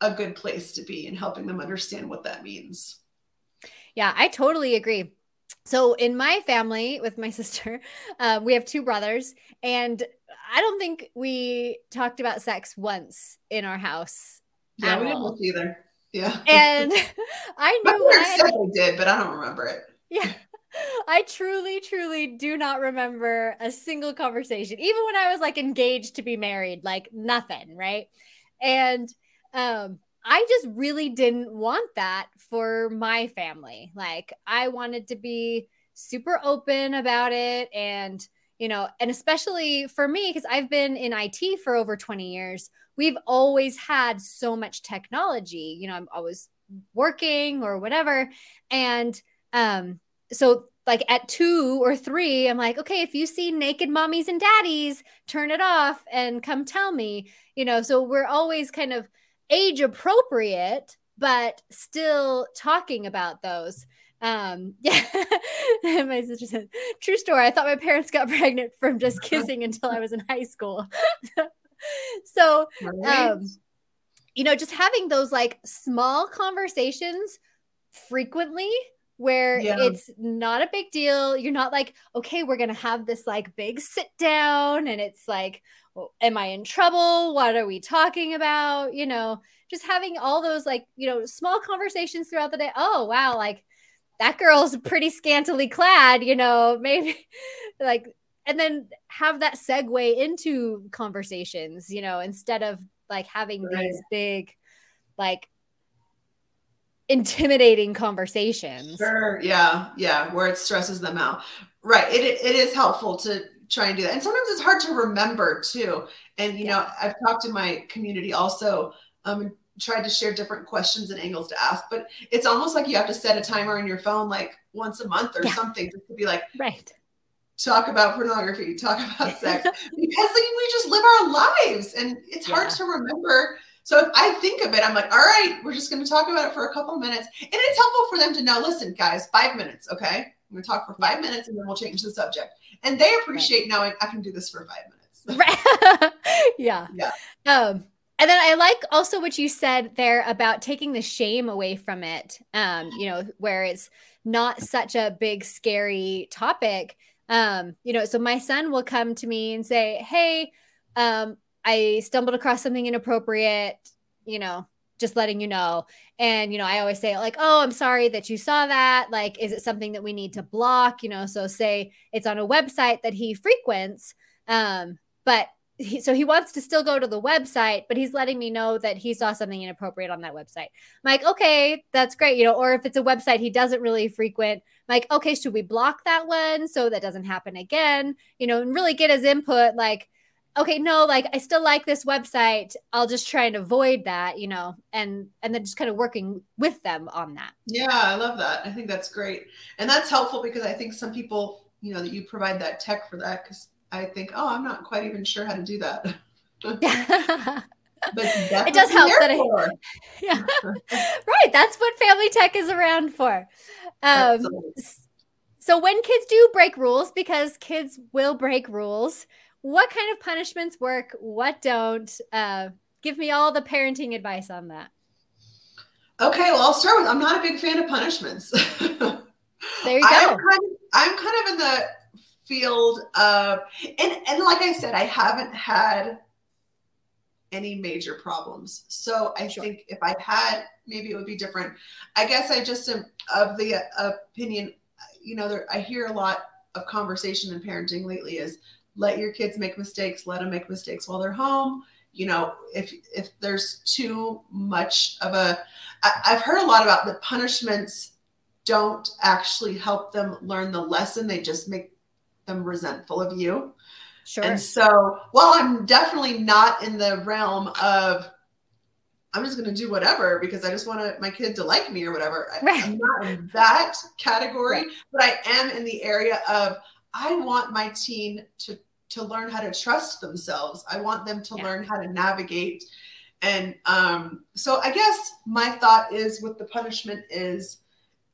[SPEAKER 2] a good place to be, and helping them understand what that means.
[SPEAKER 1] Yeah, I totally agree. So in my family with my <laughs> sister, um, we have two brothers, and I don't think we talked about sex once in our house.
[SPEAKER 2] Yeah, we didn't either. Yeah.
[SPEAKER 1] And <laughs> I <laughs> knew
[SPEAKER 2] I said they did, but I don't remember it.
[SPEAKER 1] Yeah. I truly, truly do not remember a single conversation, even when I was like engaged to be married, like nothing, right? And um, I just really didn't want that for my family. Like, I wanted to be super open about it and you know, and especially for me, because I've been in IT for over 20 years, we've always had so much technology. You know, I'm always working or whatever. And um, so like at two or three, I'm like, okay, if you see naked mommies and daddies, turn it off and come tell me, you know. So we're always kind of age appropriate, but still talking about those. Um, <laughs> yeah. <laughs> my sister said, true story. I thought my parents got <laughs> pregnant from just kissing until I was in high school. so, um, you know, just having those like small conversations frequently where yeah. it's not a big deal. You're not like, okay, we're going to have this like big sit down and it's like, well, am I in trouble? What are we talking about? You know, just having all those like, you know, small conversations throughout the day. Oh, wow. Like, that girl's pretty scantily clad, you know, <laughs> maybe like, and then have that segue into conversations, you know, instead of like having right. these big, like, intimidating conversations.
[SPEAKER 2] Sure. Yeah. Yeah. Where it stresses them out. Right. It, it is helpful to try and do that. And sometimes it's hard to remember too. And, you yeah. know, I've talked in my community also, um, tried to share different questions and angles to ask, but it's almost like you have to set a timer on your phone like once a month or yeah. something just to be like,
[SPEAKER 1] right.
[SPEAKER 2] Talk about pornography, talk about <laughs> sex, because like, we just live our lives and it's yeah. hard to remember. So if I think of it, I'm like, all right, we're just going to talk about it for a couple of minutes. And it's helpful for them to know, listen, guys, five minutes, okay? I'm going to talk for five minutes and then we'll change the subject. And they appreciate right. knowing I can do this for five minutes.
[SPEAKER 1] Right. <laughs> yeah.
[SPEAKER 2] Yeah.
[SPEAKER 1] Um, and then I like also what you said there about taking the shame away from it. Um, you know, where it's not such a big scary topic. Um, you know, so my son will come to me and say, "Hey, um, I stumbled across something inappropriate, you know, just letting you know." And you know, I always say like, "Oh, I'm sorry that you saw that. Like, is it something that we need to block?" You know, so say it's on a website that he frequents, um, but he, so he wants to still go to the website, but he's letting me know that he saw something inappropriate on that website. I'm like, okay, that's great. You know, or if it's a website he doesn't really frequent, I'm like, okay, should we block that one so that doesn't happen again? You know, and really get his input. Like, okay, no, like I still like this website. I'll just try and avoid that, you know, and and then just kind of working with them on that.
[SPEAKER 2] Yeah, I love that. I think that's great, and that's helpful because I think some people, you know, that you provide that tech for that because I think, oh, I'm not quite even sure how to do that. <laughs> but
[SPEAKER 1] it does help that I, <laughs> yeah, right. That's what family tech is around for. Um, So when kids do break rules, because kids will break rules, what kind of punishments work? What don't? Uh, give me all the parenting advice on that.
[SPEAKER 2] Okay, well, I'll start with I'm not a big fan of punishments. <laughs>
[SPEAKER 1] there you <laughs> go.
[SPEAKER 2] I'm kind, of, I'm kind of in the field of, and, and like I said, I haven't had any major problems. So I sure. think if I had, maybe it would be different. I guess I just am of the opinion, you know, there, I hear a lot of conversation in parenting lately is let your kids make mistakes, let them make mistakes while they're home. You know, if if there's too much of a, I, I've heard a lot about the punishments don't actually help them learn the lesson; they just make them resentful of you. Sure. And so, while I'm definitely not in the realm of I'm just going to do whatever because I just want my kid to like me or whatever. Right. I'm not in that category, right. but I am in the area of I want my teen to to learn how to trust themselves. I want them to yeah. learn how to navigate. And um, so I guess my thought is with the punishment is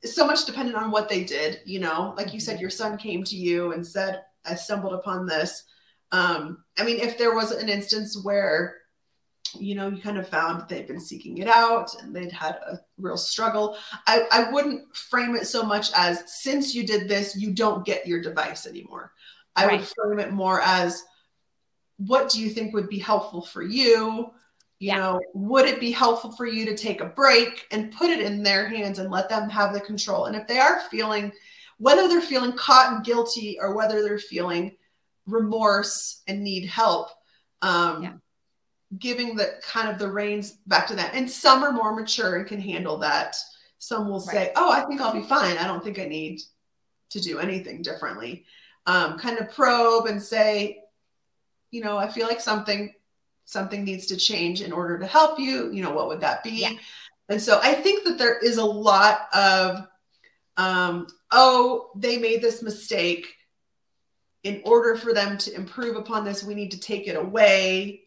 [SPEAKER 2] so much dependent on what they did. You know, like you said, mm-hmm. your son came to you and said, I stumbled upon this. Um, I mean, if there was an instance where, you know, you kind of found they've been seeking it out and they'd had a real struggle, I, I wouldn't frame it so much as since you did this, you don't get your device anymore. I right. would frame it more as what do you think would be helpful for you? You yeah. know, would it be helpful for you to take a break and put it in their hands and let them have the control? And if they are feeling, whether they're feeling caught and guilty or whether they're feeling remorse and need help um, yeah. giving the kind of the reins back to that and some are more mature and can handle that some will say oh i think i'll be fine i don't think i need to do anything differently um, kind of probe and say you know i feel like something something needs to change in order to help you you know what would that be yeah. and so i think that there is a lot of um, oh they made this mistake in order for them to improve upon this, we need to take it away.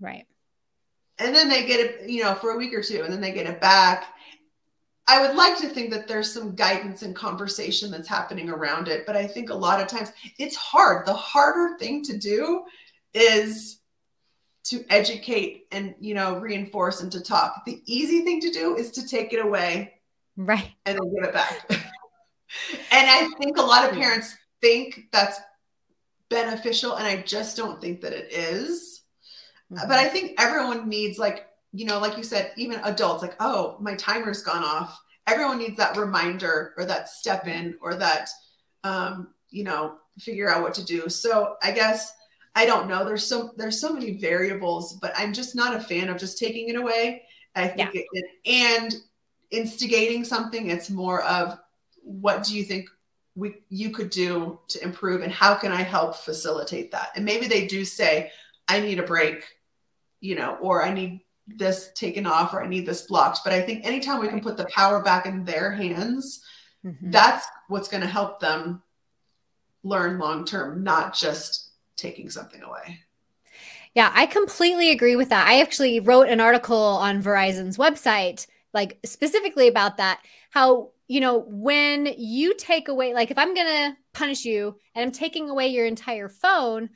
[SPEAKER 1] Right.
[SPEAKER 2] And then they get it, you know, for a week or two, and then they get it back. I would like to think that there's some guidance and conversation that's happening around it, but I think a lot of times it's hard. The harder thing to do is to educate and you know reinforce and to talk. The easy thing to do is to take it away,
[SPEAKER 1] right,
[SPEAKER 2] and then give it back. <laughs> and I think a lot of parents think that's beneficial and i just don't think that it is. Mm-hmm. but i think everyone needs like you know like you said even adults like oh my timer's gone off everyone needs that reminder or that step in or that um, you know figure out what to do so i guess i don't know there's so there's so many variables but i'm just not a fan of just taking it away i think yeah. it, it and instigating something it's more of what do you think we you could do to improve and how can I help facilitate that? And maybe they do say, I need a break, you know, or I need this taken off or I need this blocked. But I think anytime we can put the power back in their hands, mm-hmm. that's what's going to help them learn long term, not just taking something away.
[SPEAKER 1] Yeah, I completely agree with that. I actually wrote an article on Verizon's website, like specifically about that, how you know, when you take away, like if I'm going to punish you and I'm taking away your entire phone,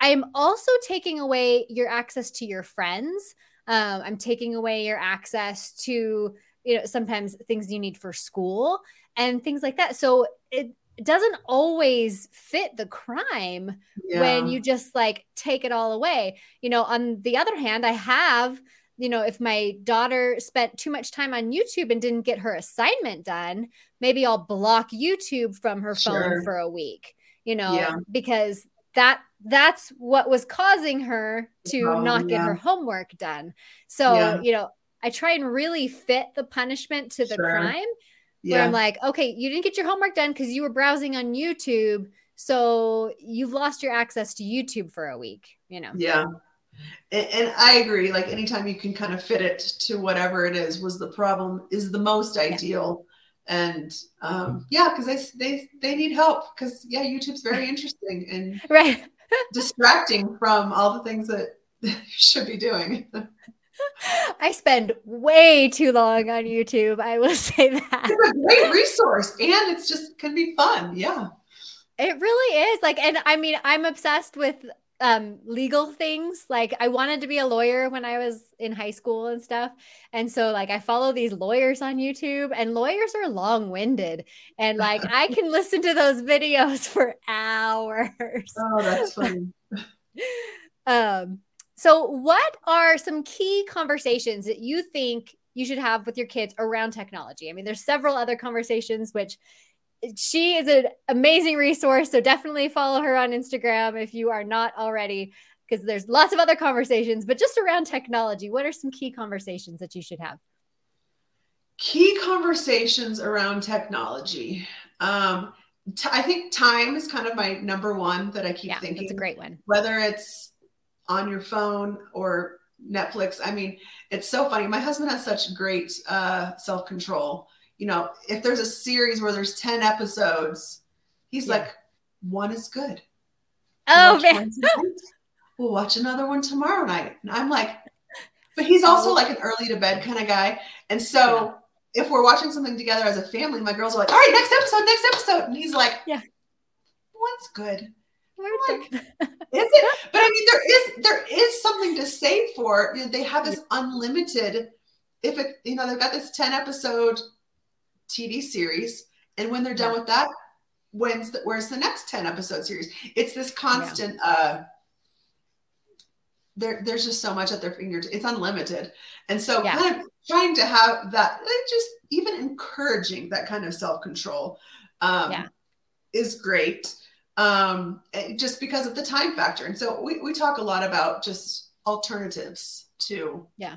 [SPEAKER 1] I'm also taking away your access to your friends. Um, I'm taking away your access to, you know, sometimes things you need for school and things like that. So it, doesn't always fit the crime yeah. when you just like take it all away. You know, on the other hand, I have you know, if my daughter spent too much time on YouTube and didn't get her assignment done, maybe I'll block YouTube from her phone for a week, you know, yeah. because that that's what was causing her to oh, not get her homework done. So, yeah. you know, I try and really fit the punishment to the sure. crime where I'm like, okay, you didn't get your homework done because you were browsing on YouTube. So you've lost your access to YouTube for a week, you know?
[SPEAKER 2] Yeah and, and, I agree. Like anytime you can kind of fit it to whatever it is was the problem is the most ideal. And um, yeah, because they they they need help because yeah, YouTube's very <laughs> interesting and
[SPEAKER 1] right <laughs>
[SPEAKER 2] distracting from all the things that <laughs> you should be doing.
[SPEAKER 1] I spend way too long on YouTube. I will say that.
[SPEAKER 2] It's a great resource and it's just can be fun. Yeah.
[SPEAKER 1] It really is. Like, and I mean, I'm obsessed with um legal things. Like i wanted to be a lawyer when i was in high school and stuff. And so like i follow these lawyers on youtube and lawyers are long-winded. And like i <laughs> can listen to those videos <laughs> for hours.
[SPEAKER 2] Oh that's funny. <laughs>
[SPEAKER 1] Um so what are some key conversations that you think you should have with your kids around technology? I mean there's several other conversations which she is an amazing resource. So definitely follow her on Instagram if you are not already, because there's lots of other conversations, but just around technology. What are some key conversations that you should have?
[SPEAKER 2] Key conversations around technology. Um, t- I think time is kind of my number one that I keep
[SPEAKER 1] yeah,
[SPEAKER 2] thinking.
[SPEAKER 1] It's a great one.
[SPEAKER 2] Whether it's on your phone or Netflix. I mean, it's so funny. My husband has such great uh, self control you know, if there's a series where there's 10 episodes, he's yeah. like, one is good.
[SPEAKER 1] Oh, man. <laughs>
[SPEAKER 2] We'll watch another one tomorrow night. And I'm like, but he's also like an early to bed kind of guy. And so yeah. if we're watching something together as a family, my girls are like, all right, next episode, next episode. And he's like,
[SPEAKER 1] yeah,
[SPEAKER 2] one's good. Like, <laughs> is it? <laughs> But I mean, there is there is something to say for you know, they have this unlimited. If it you know they've got this ten episode TV series. And when they're done with that, when's the, where's the next 10 episode series? It's this constant, yeah. uh, there, there's just so much at their fingertips. It's unlimited. And so yeah. kind of trying to have that, just even encouraging that kind of self-control um, yeah. is great. Um, eh, just because of the time factor. And so we, we talk a lot about just alternatives to
[SPEAKER 1] yeah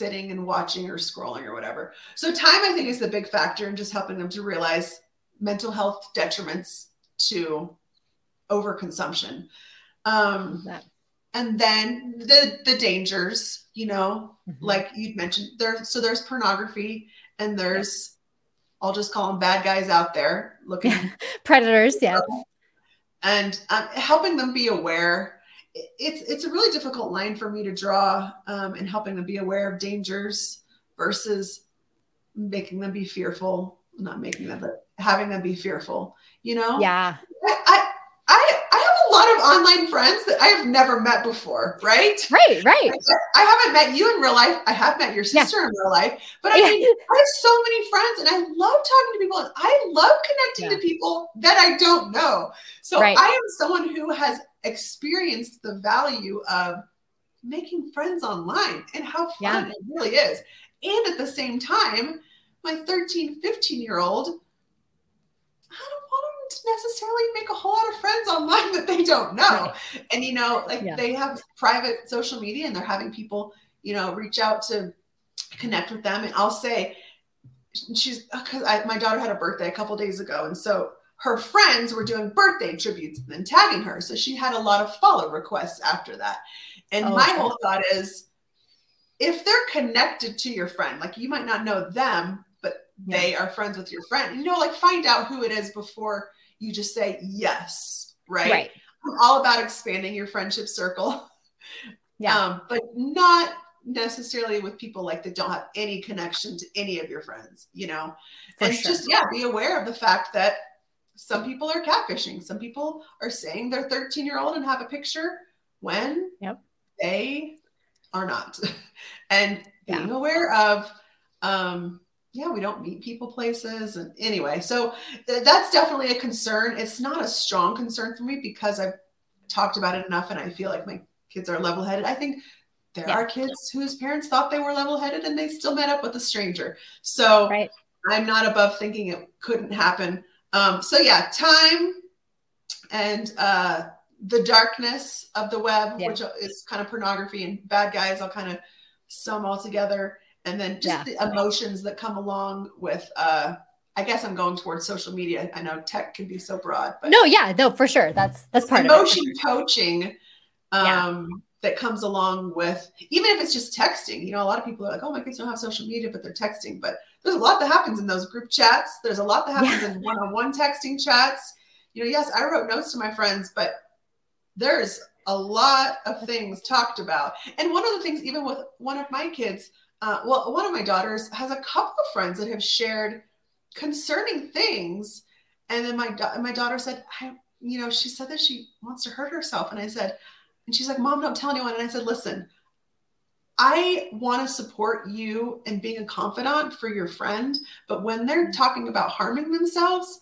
[SPEAKER 2] sitting and watching or scrolling or whatever. So time, I think, is the big factor in just helping them to realize mental health detriments to overconsumption. Um, and then the the dangers, you know, mm-hmm. like you'd mentioned, there. So there's pornography, and there's I'll just call them bad guys out there looking <laughs>
[SPEAKER 1] predators, <laughs> yeah.
[SPEAKER 2] And um, helping them be aware it's it's a really difficult line for me to draw um, and helping them be aware of dangers versus making them be fearful, not making them, but having them be fearful. You know?
[SPEAKER 1] Yeah.
[SPEAKER 2] I I I have a lot of online friends that I have never met before. Right.
[SPEAKER 1] Right. Right.
[SPEAKER 2] I, haven't met you in real life. I have met your sister yeah. in real life, but I mean, I have so many friends, and I love talking to people, and I love connecting yeah. to people that I don't know. So right. I am someone who has experienced the value of making friends online and how fun yeah. it really is. And at the same time, my 13, 15 year old, I don't want them to necessarily make a whole lot of friends online that they don't know. Right. And, you know, like yeah. they have private social media and they're having people, you know, reach out to connect with them. And I'll say, she's because my daughter had a birthday a couple days ago. And so her friends were doing birthday tributes and tagging her. So she had a lot of follow requests after that. And oh, my okay. whole thought is if they're connected to your friend, like you might not know them, but yeah. they are friends with your friend, you know, like find out who it is before you just say yes, right? right. I'm all about expanding your friendship circle. <laughs> Yeah. Um, but not necessarily with people like that don't have any connection to any of your friends, you know? For and sure. just, yeah, be aware of the fact that some people are catfishing. Some people are saying they're 13 year old and have a picture when
[SPEAKER 1] yep.
[SPEAKER 2] they are not. <laughs> and being yeah. aware of, um, yeah, we don't meet people places. And anyway, so th- that's definitely a concern. It's not a strong concern for me because I've talked about it enough and I feel like my kids are level headed. I think there yeah. are kids whose parents thought they were level headed and they still met up with a stranger. So
[SPEAKER 1] right.
[SPEAKER 2] I'm not above thinking it couldn't happen. Um, so yeah, time and uh, the darkness of the web, yeah. which is kind of pornography and bad guys, I'll kind of sum all together. And then just yeah. the emotions that come along with, uh, I guess I'm going towards social media. I know tech can be so broad,
[SPEAKER 1] but no, yeah, no, for sure. That's, that's part
[SPEAKER 2] emotion
[SPEAKER 1] of it.
[SPEAKER 2] coaching. Um, yeah that comes along with even if it's just texting you know a lot of people are like oh my kids don't have social media but they're texting but there's a lot that happens in those group chats there's a lot that happens yeah. in one-on-one texting chats you know yes i wrote notes to my friends but there's a lot of things talked about. And one of the things, even with one of my kids, uh, well, one of my daughters has a couple of friends that have shared concerning things. And then my my daughter said, I, you know, she said that she wants to hurt herself. And I said, and she's like, Mom, don't tell anyone. And I said, listen, I want to support you and being a confidant for your friend. But when they're mm-hmm. talking about harming themselves,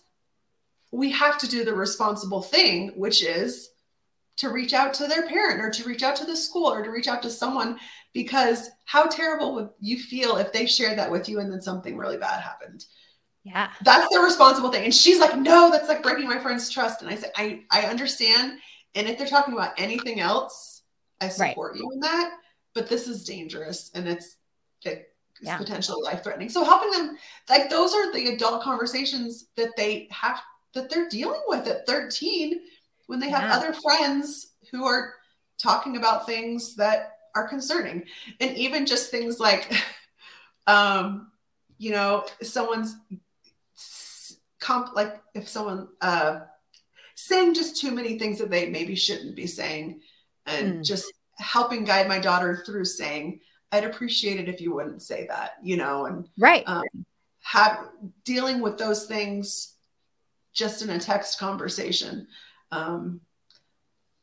[SPEAKER 2] we have to do the responsible thing, which is to reach out to their parent or to reach out to the school or to reach out to someone because how terrible would you feel if they shared that with you and then something really bad happened?
[SPEAKER 1] Yeah.
[SPEAKER 2] That's the responsible thing. And she's like, no, that's like breaking my friend's trust. And I said, I, I understand. And if they're talking about anything else, I support right. you in that. But this is dangerous and it's it, it's yeah. potentially life threatening. So helping them, like those are the adult conversations that they have that they're dealing with at 13 when they have yeah. other friends who are talking about things that are concerning and even just things like <laughs> um you know someone's comp like if someone uh saying just too many things that they maybe shouldn't be saying and mm. just helping guide my daughter through saying i'd appreciate it if you wouldn't say that you know and
[SPEAKER 1] right
[SPEAKER 2] um, have dealing with those things just in a text conversation um,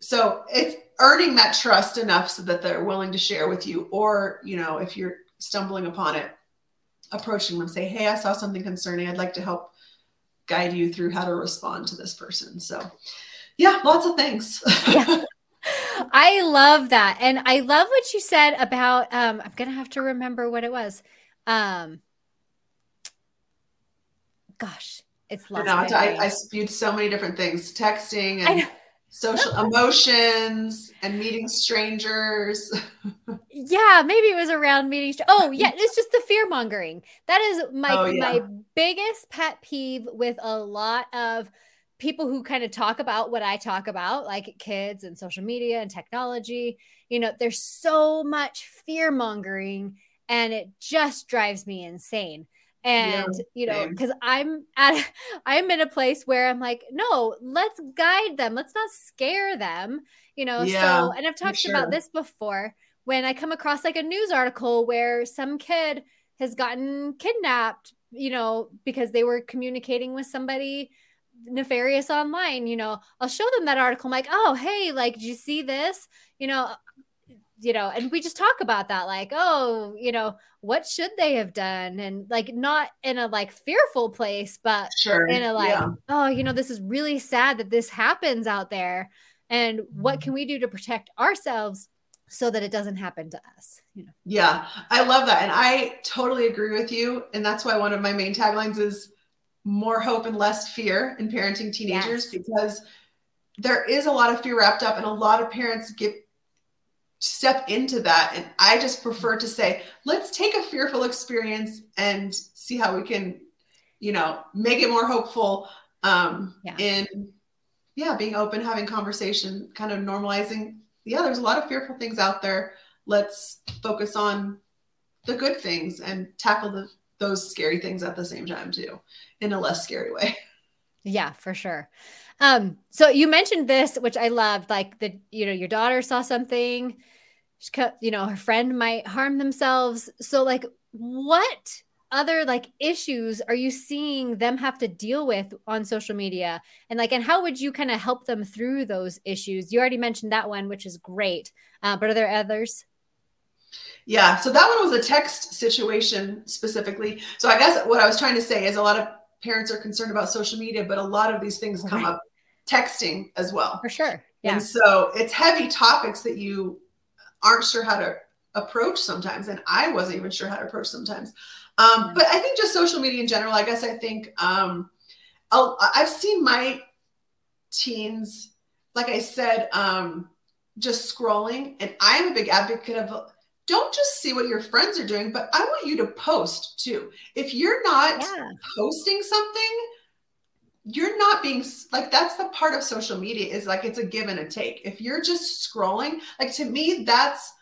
[SPEAKER 2] so it's earning that trust enough so that they're willing to share with you or you know if you're stumbling upon it approaching them say hey i saw something concerning i'd like to help guide you through how to respond to this person. So yeah lots of things yeah. <laughs>
[SPEAKER 1] i love that. And i love what you said about um, i'm gonna have to remember what it was. Um, gosh it's lost
[SPEAKER 2] I, I, I spewed so many different things texting and social oh. emotions and meeting strangers. <laughs>
[SPEAKER 1] yeah, maybe it was around meeting. oh, yeah, it's just the fear mongering. That is my oh, yeah. my biggest pet peeve with a lot of people who kind of talk about what I talk about, like kids and social media and technology. You know, there's so much fear mongering, and it just drives me insane and yeah, you know because i'm at <laughs> i'm in a place where i'm like no let's guide them. Let's not scare them you know? Yeah, so and i've talked sure. about this before when i come across like a news article where some kid has gotten kidnapped you know because they were communicating with somebody nefarious online you know? I'll show them that article. I'm like oh hey like did you see this? You know you know, and we just talk about that, like, oh, you know, what should they have done? And like, not in a like fearful place, but
[SPEAKER 2] sure.
[SPEAKER 1] in a like, yeah. oh, you know, this is really sad that this happens out there. And what can we do to protect ourselves so that it doesn't happen to us? You know?
[SPEAKER 2] Yeah, I love that. And I totally agree with you. And that's why one of my main taglines is more hope and less fear in parenting teenagers yes. because there is a lot of fear wrapped up and a lot of parents get step into that. And I just prefer to say, let's take a fearful experience and see how we can, you know, make it more hopeful. Um, yeah. in yeah, being open, having conversation, kind of normalizing. Yeah, there's a lot of fearful things out there. Let's focus on the good things and tackle the, those scary things at the same time too, in a less scary way. <laughs>
[SPEAKER 1] Yeah, for sure. Um, so you mentioned this, which I loved, like the, you know, your daughter saw something, she kept, you know, her friend might harm themselves. So like what other like issues are you seeing them have to deal with on social media and like and how would you kind of help them through those issues you already mentioned that one which is great uh, but are there others
[SPEAKER 2] yeah so that one was a text situation specifically so i guess what i was trying to say is a lot of parents are concerned about social media but a lot of these things come right. up texting as well.
[SPEAKER 1] For sure. Yeah.
[SPEAKER 2] And so it's heavy topics that you aren't sure how to approach sometimes. And I wasn't even sure how to approach sometimes. Um, but I think just social media in general, I guess I think um, I've seen my teens, like I said, um, just scrolling. And I'm a big advocate of don't just see what your friends are doing, but I want you to post too. If you're not yeah. posting something, you're not being like that's the part of social media is like it's a give and a take. If you're just scrolling, like to me, that's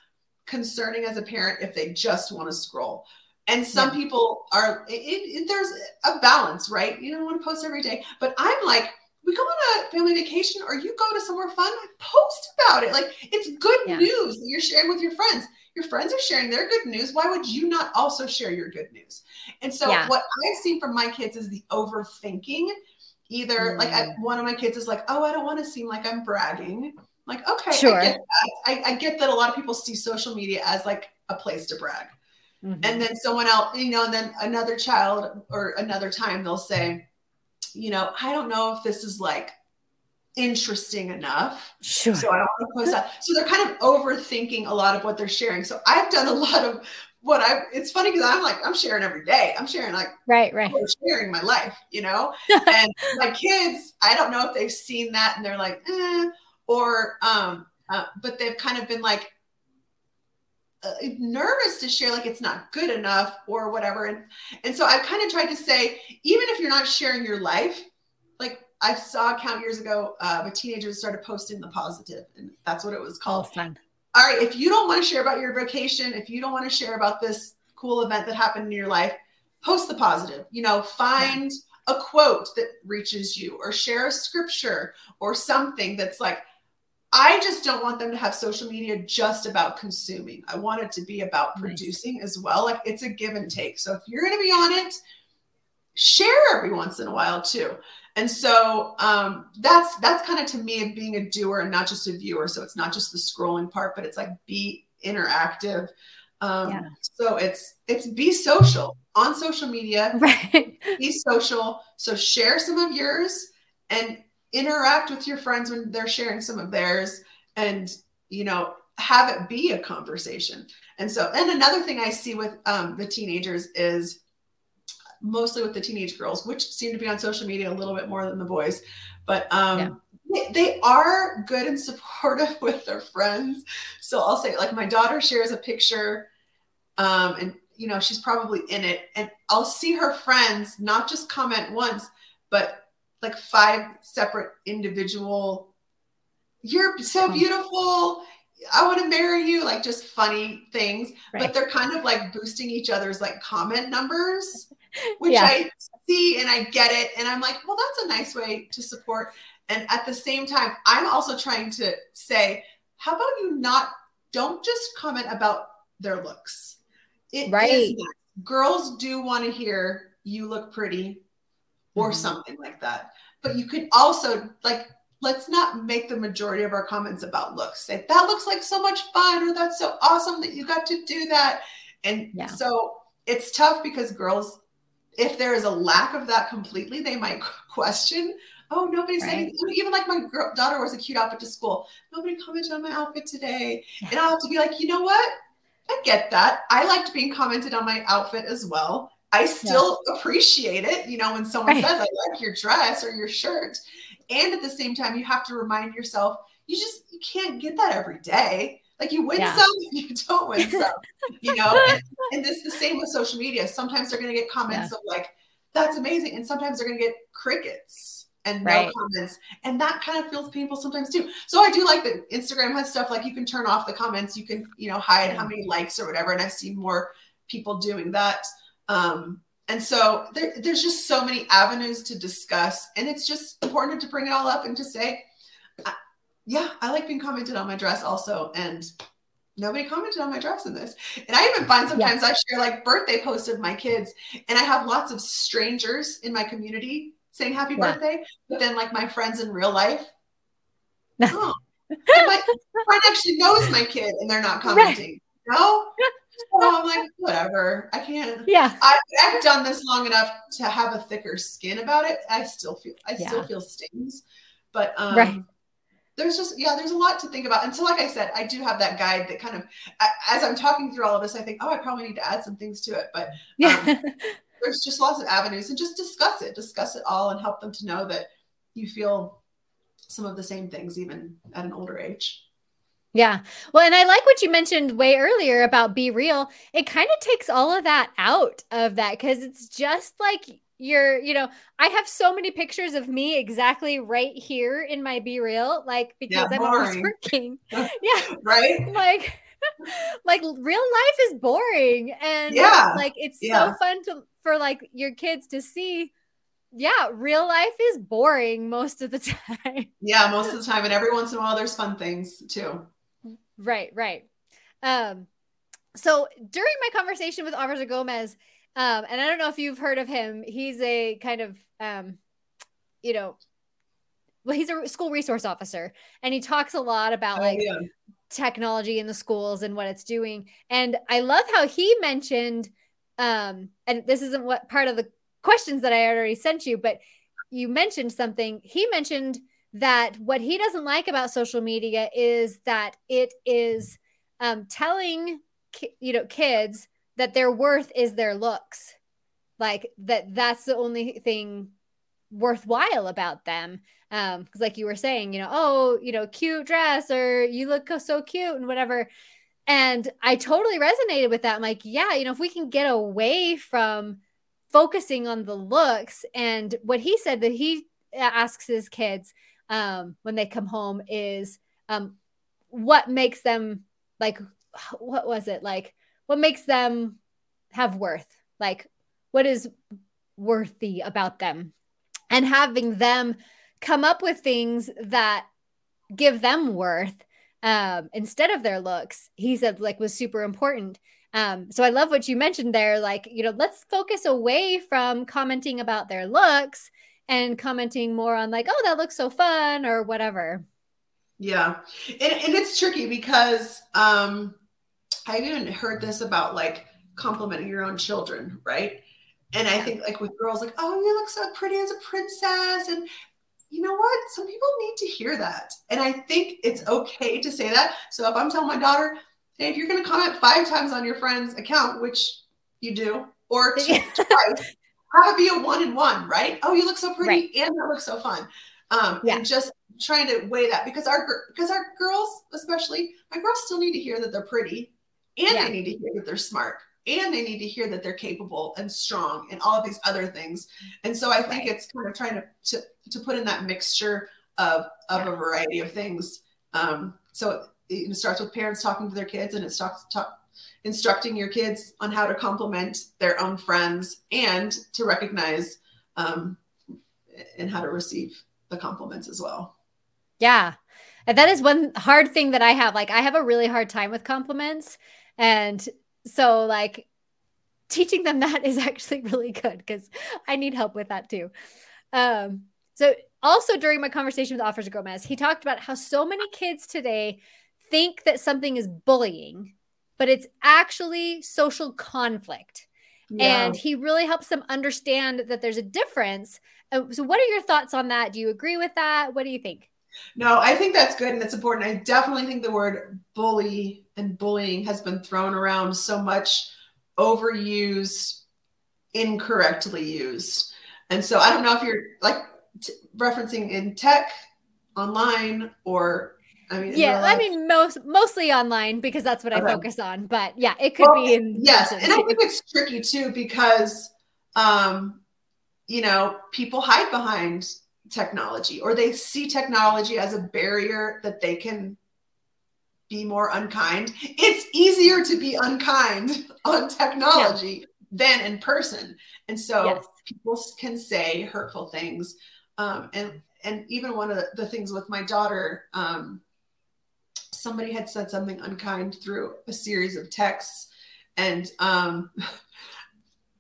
[SPEAKER 2] concerning as a parent if they just want to scroll. And some yeah. people are, it, it, there's a balance, right? You don't want to post every day, but I'm like, we go on a family vacation or you go to somewhere fun, post about it. Like it's good yeah. news that you're sharing with your friends. Your friends are sharing their good news. Why would you not also share your good news? And so yeah. what I've seen from my kids is the overthinking. Either mm. like I, mm. one of my kids is like, oh, I don't want to seem like I'm bragging. I'm like, okay, sure. I get that. I, I get that a lot of people see social media as like a place to brag. Mm-hmm. And then someone else, you know, and then another child or another time they'll say, you know, I don't know if this is like interesting enough.
[SPEAKER 1] Sure.
[SPEAKER 2] So I don't want to post that. So they're kind of overthinking a lot of what they're sharing. So I've done a lot of what I it's funny because I'm like, I'm sharing every day. I'm sharing like
[SPEAKER 1] right, right.
[SPEAKER 2] sharing my life, you know? <laughs> and my kids, I don't know if they've seen that and they're like, eh, or um, uh, but they've kind of been like, uh, nervous to share like it's not good enough or whatever and and so i've kind of tried to say even if you're not sharing your life like i saw a count years ago uh, a teenager started posting the positive and that's what it was called
[SPEAKER 1] oh, fun
[SPEAKER 2] all right if you don't want to share about your vacation if you don't want to share about this cool event that happened in your life post the positive you know find a quote that reaches you or share a scripture or something that's like I just don't want them to have social media just about consuming. I want it to be about producing nice. as well. Like it's a give and take. So if you're going to be on it, share every once in a while too. And so um, that's that's kind of to me of being a doer and not just a viewer. So it's not just the scrolling part, but it's like be interactive. Um, yeah. So it's it's be social on social media. <laughs>
[SPEAKER 1] Right.
[SPEAKER 2] Be social. So share some of yours and interact with your friends when they're sharing some of theirs and you know have it be a conversation and so and another thing i see with um, the teenagers is mostly with the teenage girls which seem to be on social media a little bit more than the boys. But um, yeah. they, they are good and <laughs> supportive with their friends. So i'll say like my daughter shares a picture um, and you know she's probably in it. And i'll see her friends not just comment once but like five separate individual you're so beautiful. I want to marry you like just funny things. Right. but they're kind of like boosting each other's like comment numbers <laughs> <laughs> which yeah. i see and i get it and i'm like well that's a nice way to support and at the same time i'm also trying to say how about you not don't just comment about their looks it right girls do want to hear you look pretty or mm-hmm. something like that. But you could also like let's not make the majority of our comments about looks. Say that looks like so much fun or that's so awesome that you got to do that. And yeah. so it's tough because girls if there is a lack of that completely, they might <laughs> question, oh, nobody's right. saying, even like my girl, daughter wears a cute outfit to school. Nobody commented on my outfit today. And I'll have to be like, you know what? I get that. I liked being commented on my outfit as well. I still yeah. appreciate it, you know, when someone right. says, I like your dress or your shirt. And at the same time, you have to remind yourself, you just you can't get that every day. Like you win yeah. some, <laughs> you don't win some, you know. <laughs> And, and this the same with social media. Sometimes they're gonna get comments yeah. of like, that's amazing. And sometimes they're gonna get crickets and right. no comments. And that kind of feels painful sometimes too. So I do like that Instagram has stuff like you can turn off the comments, you can, you know, hide how many likes or whatever. And I've seen more people doing that. Um, and so there, there's just so many avenues to discuss, and it's just important to bring it all up and to say, yeah, I like being commented on my dress also, and nobody commented on my dress in this. And I even find sometimes yeah. I share like birthday posts of my kids, and I have lots of strangers in my community saying happy yeah. birthday, but then like my friends in real life, <laughs> oh, my friend actually knows my kid, and they're not commenting. Right. No, so I'm like, whatever. I can't.
[SPEAKER 1] Yeah.
[SPEAKER 2] I, have done this long enough to have a thicker skin about it. I still feel, I yeah. still feel stings, but um, right. There's just yeah, there's a lot to think about. And so, like I said, I do have that guide that kind of, as I'm talking through all of this, I think, oh, I probably need to add some things to it. But yeah, um, <laughs> there's just lots of avenues, and just discuss it, discuss it all, and help them to know that you feel some of the same things even at an older age.
[SPEAKER 1] Yeah. Well, and I like what you mentioned way earlier about BeReal. It kind of takes all of that out of that because it's just like you're, you know, I have so many pictures of me exactly right here in my BeReal like because yeah, I'm always working. <laughs> yeah.
[SPEAKER 2] right.
[SPEAKER 1] Like, <laughs> like real life is boring. And yeah. like it's yeah. so fun to for like your kids to see yeah, real life is boring most of the <laughs> time.
[SPEAKER 2] Yeah, most of the time. And every once in a while, there's fun things too.
[SPEAKER 1] Right, right. Um, so during my conversation with Officer Gomez, um, and I don't know if you've heard of him, he's a kind of, um, you know, well, he's a school resource officer and he talks a lot about oh, like yeah. technology in the schools and what it's doing. And I love how he mentioned, um, and this isn't what part of the questions that I already sent you, but you mentioned something. He mentioned that what he doesn't like about social media is that it is um, telling ki- you know kids that their worth is their looks, like that. That's the only thing worthwhile about them. Um, because like you were saying, you know, oh, you know, cute dress or you look so cute and whatever. And I totally resonated with that. I'm like, yeah, you know, if we can get away from focusing on the looks and what he said that he asks his kids um, when they come home is um, what makes them like what was it like what makes them have worth like what is worthy about them and having them come up with things that give them worth um, instead of their looks he said like was super important um, so I love what you mentioned there. Like, you know, let's focus away from commenting about their looks and commenting more on like, oh, that looks so fun or whatever.
[SPEAKER 2] Yeah. And, and it's tricky because um, I've even heard this about like complimenting your own children, right? And I think like with girls, like, oh, you look so pretty as a princess. And you know what? Some people need to hear that. And I think it's okay to say that. So if I'm telling my daughter, and if you're going to comment five times on your friend's account, which you do, or <laughs> two, twice, have it be a one and one, right? Oh, you look so pretty, right. and that looks so fun. Um, yeah. And just trying to weigh that because our because our girls, especially my girls, still need to hear that they're pretty, and yeah. they need to hear that they're smart, and they need to hear that they're capable and strong, and all of these other things. And so I think right. it's kind of trying to, to to put in that mixture of of yeah. a variety of things. Um, so it starts with parents talking to their kids and it starts talk, instructing your kids on how to compliment their own friends and to recognize um, and how to receive the compliments as well.
[SPEAKER 1] Yeah. And that is one hard thing that I have. Like, I have a really hard time with compliments. And so, like, teaching them that is <laughs> actually really good because I need help with that too. Um, so, also during my conversation with Officer Gomez, he talked about how so many kids today think that something is bullying, but it's actually social conflict. Yeah. And he really helps them understand that there's a difference. Uh, so, what are your thoughts on that? Do you agree with that? What do you think?
[SPEAKER 2] No, I think that's good and that's important. I definitely think the word bully and bullying has been thrown around so much, overused, incorrectly used. And so I don't know if you're like t- referencing in tech, online, or
[SPEAKER 1] I mean, yeah, I mean, most mostly online because that's what okay. I focus on. But yeah, it could well, be in
[SPEAKER 2] yes, person. and I think it's tricky too because, um, you know, people hide behind technology or they see technology as a barrier that they can be more unkind. It's easier to be unkind <laughs> on technology yeah. than in person, and so yes. people can say hurtful things. Um, and and even one of the, the things with my daughter. Um, somebody had said something unkind through a series of texts and um, <laughs>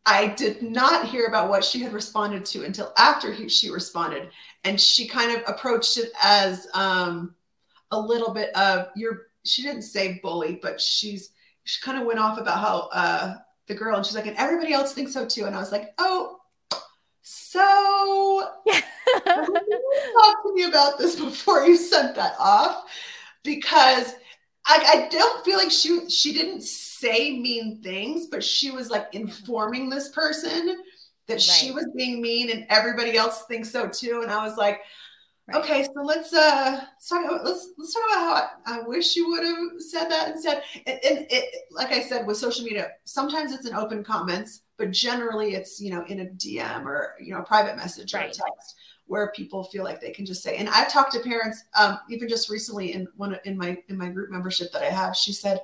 [SPEAKER 2] i did not hear about what she had responded to until after he, she responded. And she kind of approached it as um, a little bit of your she didn't say bully but she's she kind of went off about how uh, the girl and she's like and everybody else thinks so too. And i was like oh so <laughs> talk to me about this before you sent that off? Because I, I don't feel like she she didn't say mean things, but she was like informing this person that right. she was being mean and everybody else thinks so too. And I was like, right. okay, so let's uh let's talk about let's let's talk about how I, I wish you would have said that instead. And, and it, like I said with social media, sometimes it's an open comments, but generally it's you know in a DM or you know a private message right. or a text where people feel like they can just say and i've talked to parents um, even just recently in one in my in my group membership that i have she said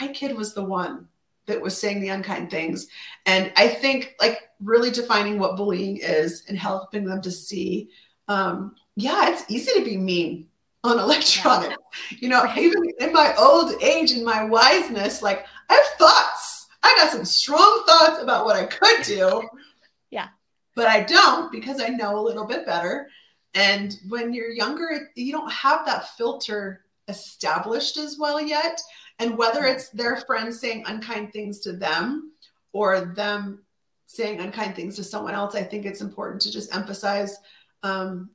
[SPEAKER 2] my kid was the one that was saying the unkind things. And I think like really defining what bullying is and helping them to see, um, yeah, it's easy to be mean on <laughs> electronic. Yeah. You know, even in my old age and my wiseness, like I have thoughts. I got some strong thoughts about what I could do.
[SPEAKER 1] Yeah.
[SPEAKER 2] But I don't because I know a little bit better. And when you're younger, you don't have that filter established as well yet. And whether it's their friends saying unkind things to them or them saying unkind things to someone else, I think it's important to just emphasize um,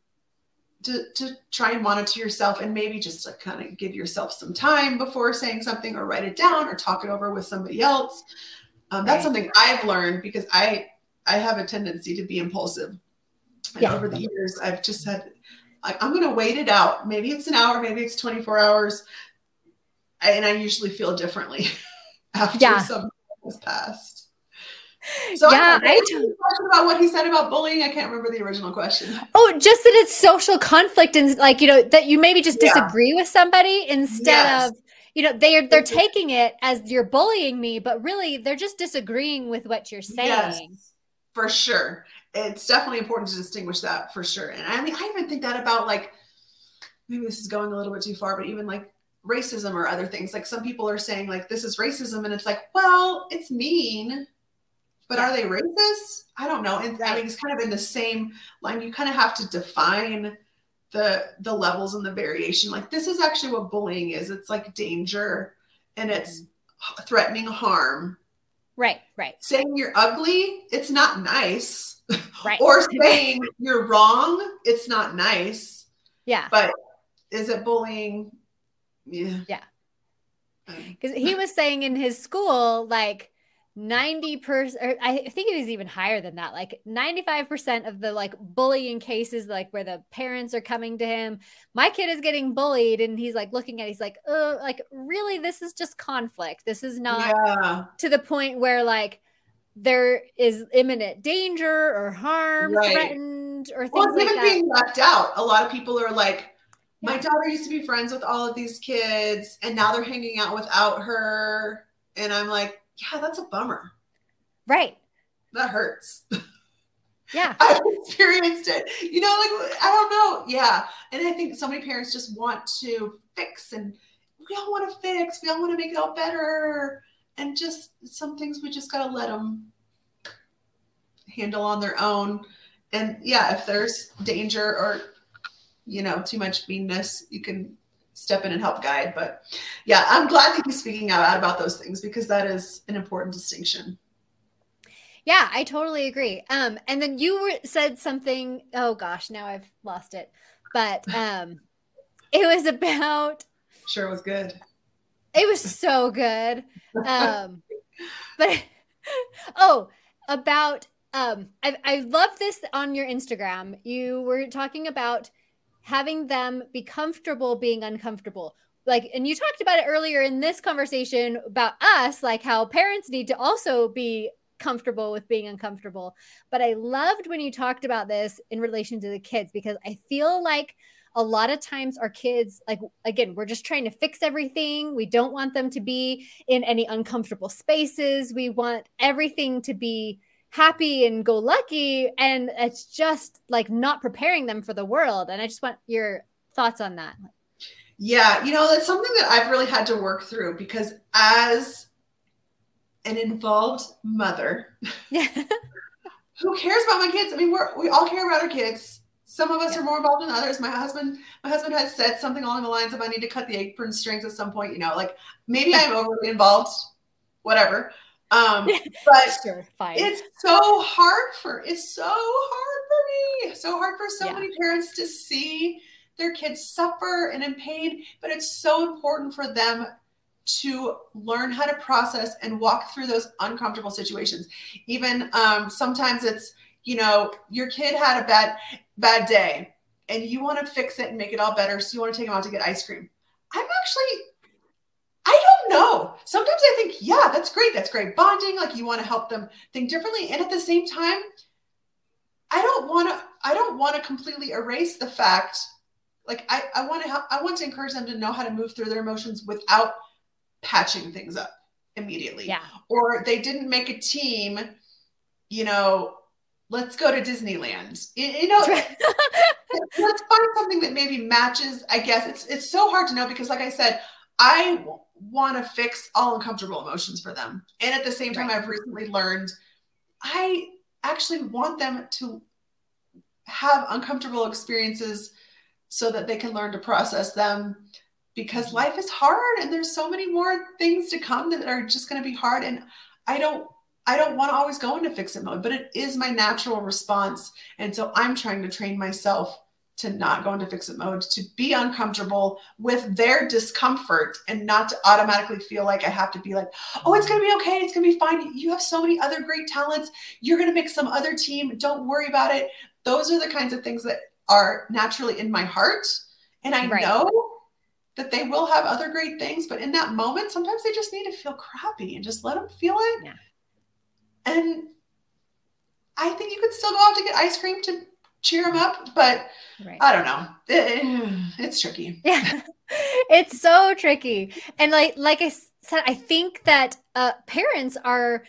[SPEAKER 2] to, to try and monitor yourself and maybe just to kind of give yourself some time before saying something or write it down or talk it over with somebody else. Um, that's something I've learned because I I have a tendency to be impulsive. And yeah. over the years, I've just said, I, I'm going to wait it out. Maybe it's an hour, maybe it's 24 hours and I usually feel differently <laughs> after yeah. some has passed. So
[SPEAKER 1] yeah,
[SPEAKER 2] I, I question about what he said about bullying. I can't remember the original question.
[SPEAKER 1] Oh, just that it's social conflict and like you know that you maybe just disagree yeah. with somebody instead yes. of you know they're they're taking it as you're bullying me, but really they're just disagreeing with what you're saying. Yes,
[SPEAKER 2] for sure, it's definitely important to distinguish that for sure. And I mean, I even think that about like maybe this is going a little bit too far, but even like racism or other things. Like some people are saying like this is racism, and it's like, well, it's mean, but are they racist? I don't know. And I mean, it's kind of in the same line. You kind of have to define the the levels and the variation. Like this is actually what bullying is. It's like danger, and it's mm-hmm. threatening harm.
[SPEAKER 1] Right, right.
[SPEAKER 2] Saying you're ugly, it's not nice.
[SPEAKER 1] Right.
[SPEAKER 2] or saying you're wrong, it's not nice.
[SPEAKER 1] Yeah.
[SPEAKER 2] But is it bullying? Yeah.
[SPEAKER 1] Yeah. Because he was saying in his school, like 90%, or I think it is even higher than that, like 95% of the like bullying cases, like where the parents are coming to him, my kid is getting bullied. And he's like looking at, he's like, oh, like really, this is just conflict. This is not yeah. to the point where like, there is imminent danger or harm right. threatened or things well, like even
[SPEAKER 2] being left out. A lot of people are like, my daughter used to be friends with all of these kids and now they're hanging out without her and i'm like yeah that's a bummer.
[SPEAKER 1] Right.
[SPEAKER 2] That hurts. <laughs>
[SPEAKER 1] Yeah.
[SPEAKER 2] I've experienced it. You know like i don't know. Yeah. And i think so many parents just want to fix and we all want to fix. We all want to make it all better. And just some things we just got to let them handle on their own. And yeah if there's danger or you know, too much meanness, you can step in and help guide. But yeah, I'm glad that he's speaking out about those things because that is an important distinction.
[SPEAKER 1] Yeah, I totally agree. Um, and then you were, said something. Oh gosh, now I've lost it. But um, <laughs> it was about.
[SPEAKER 2] Sure, it was good.
[SPEAKER 1] It was so good. Um, <laughs> but <laughs> oh, about um, I I love this on your Instagram. You were talking about having them be comfortable being uncomfortable. Like and you talked about it earlier in this conversation about us like how parents need to also be comfortable with being uncomfortable. But i loved when you talked about this in relation to the kids because i feel like a lot of times our kids like again we're just trying to fix everything. We don't want them to be in any uncomfortable spaces. We want everything to be happy and go lucky and it's just like not preparing them for the world. And i just want your thoughts on that.
[SPEAKER 2] Yeah you know that's something that i've really had to work through because as an involved mother <laughs> who cares about my kids? I mean we're we all care about our kids. Some of us yeah. are more involved than others. My husband my husband has said something along the lines of i need to cut the apron strings at some point you know like maybe i'm overly involved whatever um, <laughs> but sure, it's so hard for it's so hard for me. So hard for so yeah. many parents to see their kids suffer and in pain, but it's so important for them to learn how to process and walk through those uncomfortable situations. Even um, sometimes it's you know your kid had a bad bad day and you want to fix it and make it all better, so you want to take them out to get ice cream. I'm actually I don't know. Sometimes I think, yeah, that's great. That's great bonding. Like you want to help them think differently. And at the same time, I don't want to, I don't want to completely erase the fact, like I, I want to help, I want to encourage them to know how to move through their emotions without patching things up. immediately.
[SPEAKER 1] Yeah.
[SPEAKER 2] Or they didn't make a team, you know, let's go to Disneyland. You, you know, <laughs> let's find something that maybe matches. I guess it's it's so hard to know because, like I said, I want to fix all uncomfortable emotions for them, and at the same time, right. I've recently learned I actually want them to have uncomfortable experiences so that they can learn to process them because mm-hmm. life is hard and there's so many more things to come that are just going to be hard and i don't i don't want to always go into fix it mode but it is my natural response and so i'm trying to train myself to not go into fix it mode to be uncomfortable with their discomfort and not to automatically feel like i have to be like oh it's going to be okay it's going to be fine you have so many other great talents you're going to make some other team don't worry about it those are the kinds of things that are naturally in my heart and i right. know that they will have other great things, but in that moment, sometimes they just need to feel crappy and just let them feel it. Yeah. And I think you could still go out to get ice cream to cheer them up, but right. I don't know. It, <sighs> it's tricky.
[SPEAKER 1] Yeah, <laughs> it's so tricky. And like like I said, I think that uh, parents are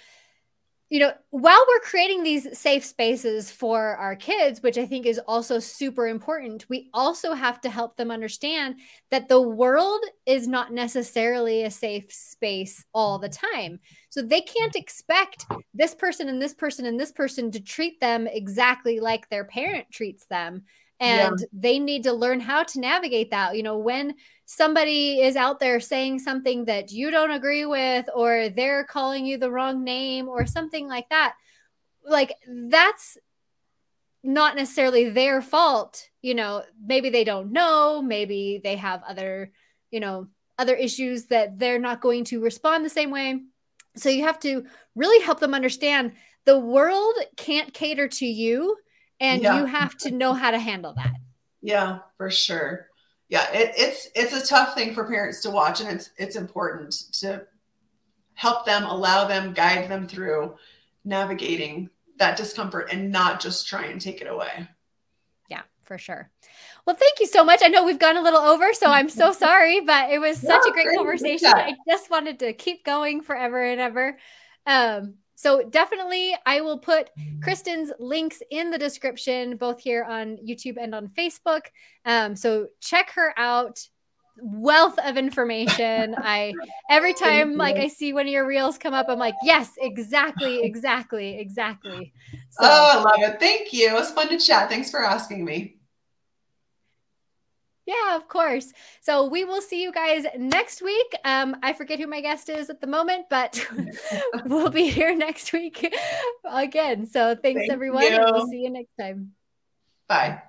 [SPEAKER 1] you know, while we're creating these safe spaces for our kids, which I think is also super important, we also have to help them understand that the world is not necessarily a safe space all the time. So they can't expect this person and this person and this person to treat them exactly like their parent treats them and yeah. they need to learn how to navigate that you know when somebody is out there saying something that you don't agree with or they're calling you the wrong name or something like that like that's not necessarily their fault you know maybe they don't know maybe they have other you know other issues that they're not going to respond the same way so you have to really help them understand the world can't cater to you and yeah. you have to know how to handle that.
[SPEAKER 2] Yeah for sure. Yeah it, it's it's a tough thing for parents to watch and it's it's important to help them allow them guide them through navigating that discomfort and not just try and take it away.
[SPEAKER 1] Yeah for sure. Well thank you so much. I know we've gone a little over so i'm so <laughs> sorry but it was such a great, great. conversation. I just wanted to keep going forever and ever. Um so definitely, I will put Kristen's links in the description, both here on YouTube and on Facebook. Um, so check her out. Wealth of information. <laughs> I every time like I see one of your reels come up, I'm like, yes, exactly, exactly, exactly.
[SPEAKER 2] So, oh, I love it. Thank you. It was fun to chat. Thanks for asking me.
[SPEAKER 1] Yeah, of course. So we will see you guys next week. Um, I forget who my guest is at the moment, but <laughs> <laughs> we'll be here next week <laughs> again. So thanks Thank everyone, we'll see you next time.
[SPEAKER 2] Bye.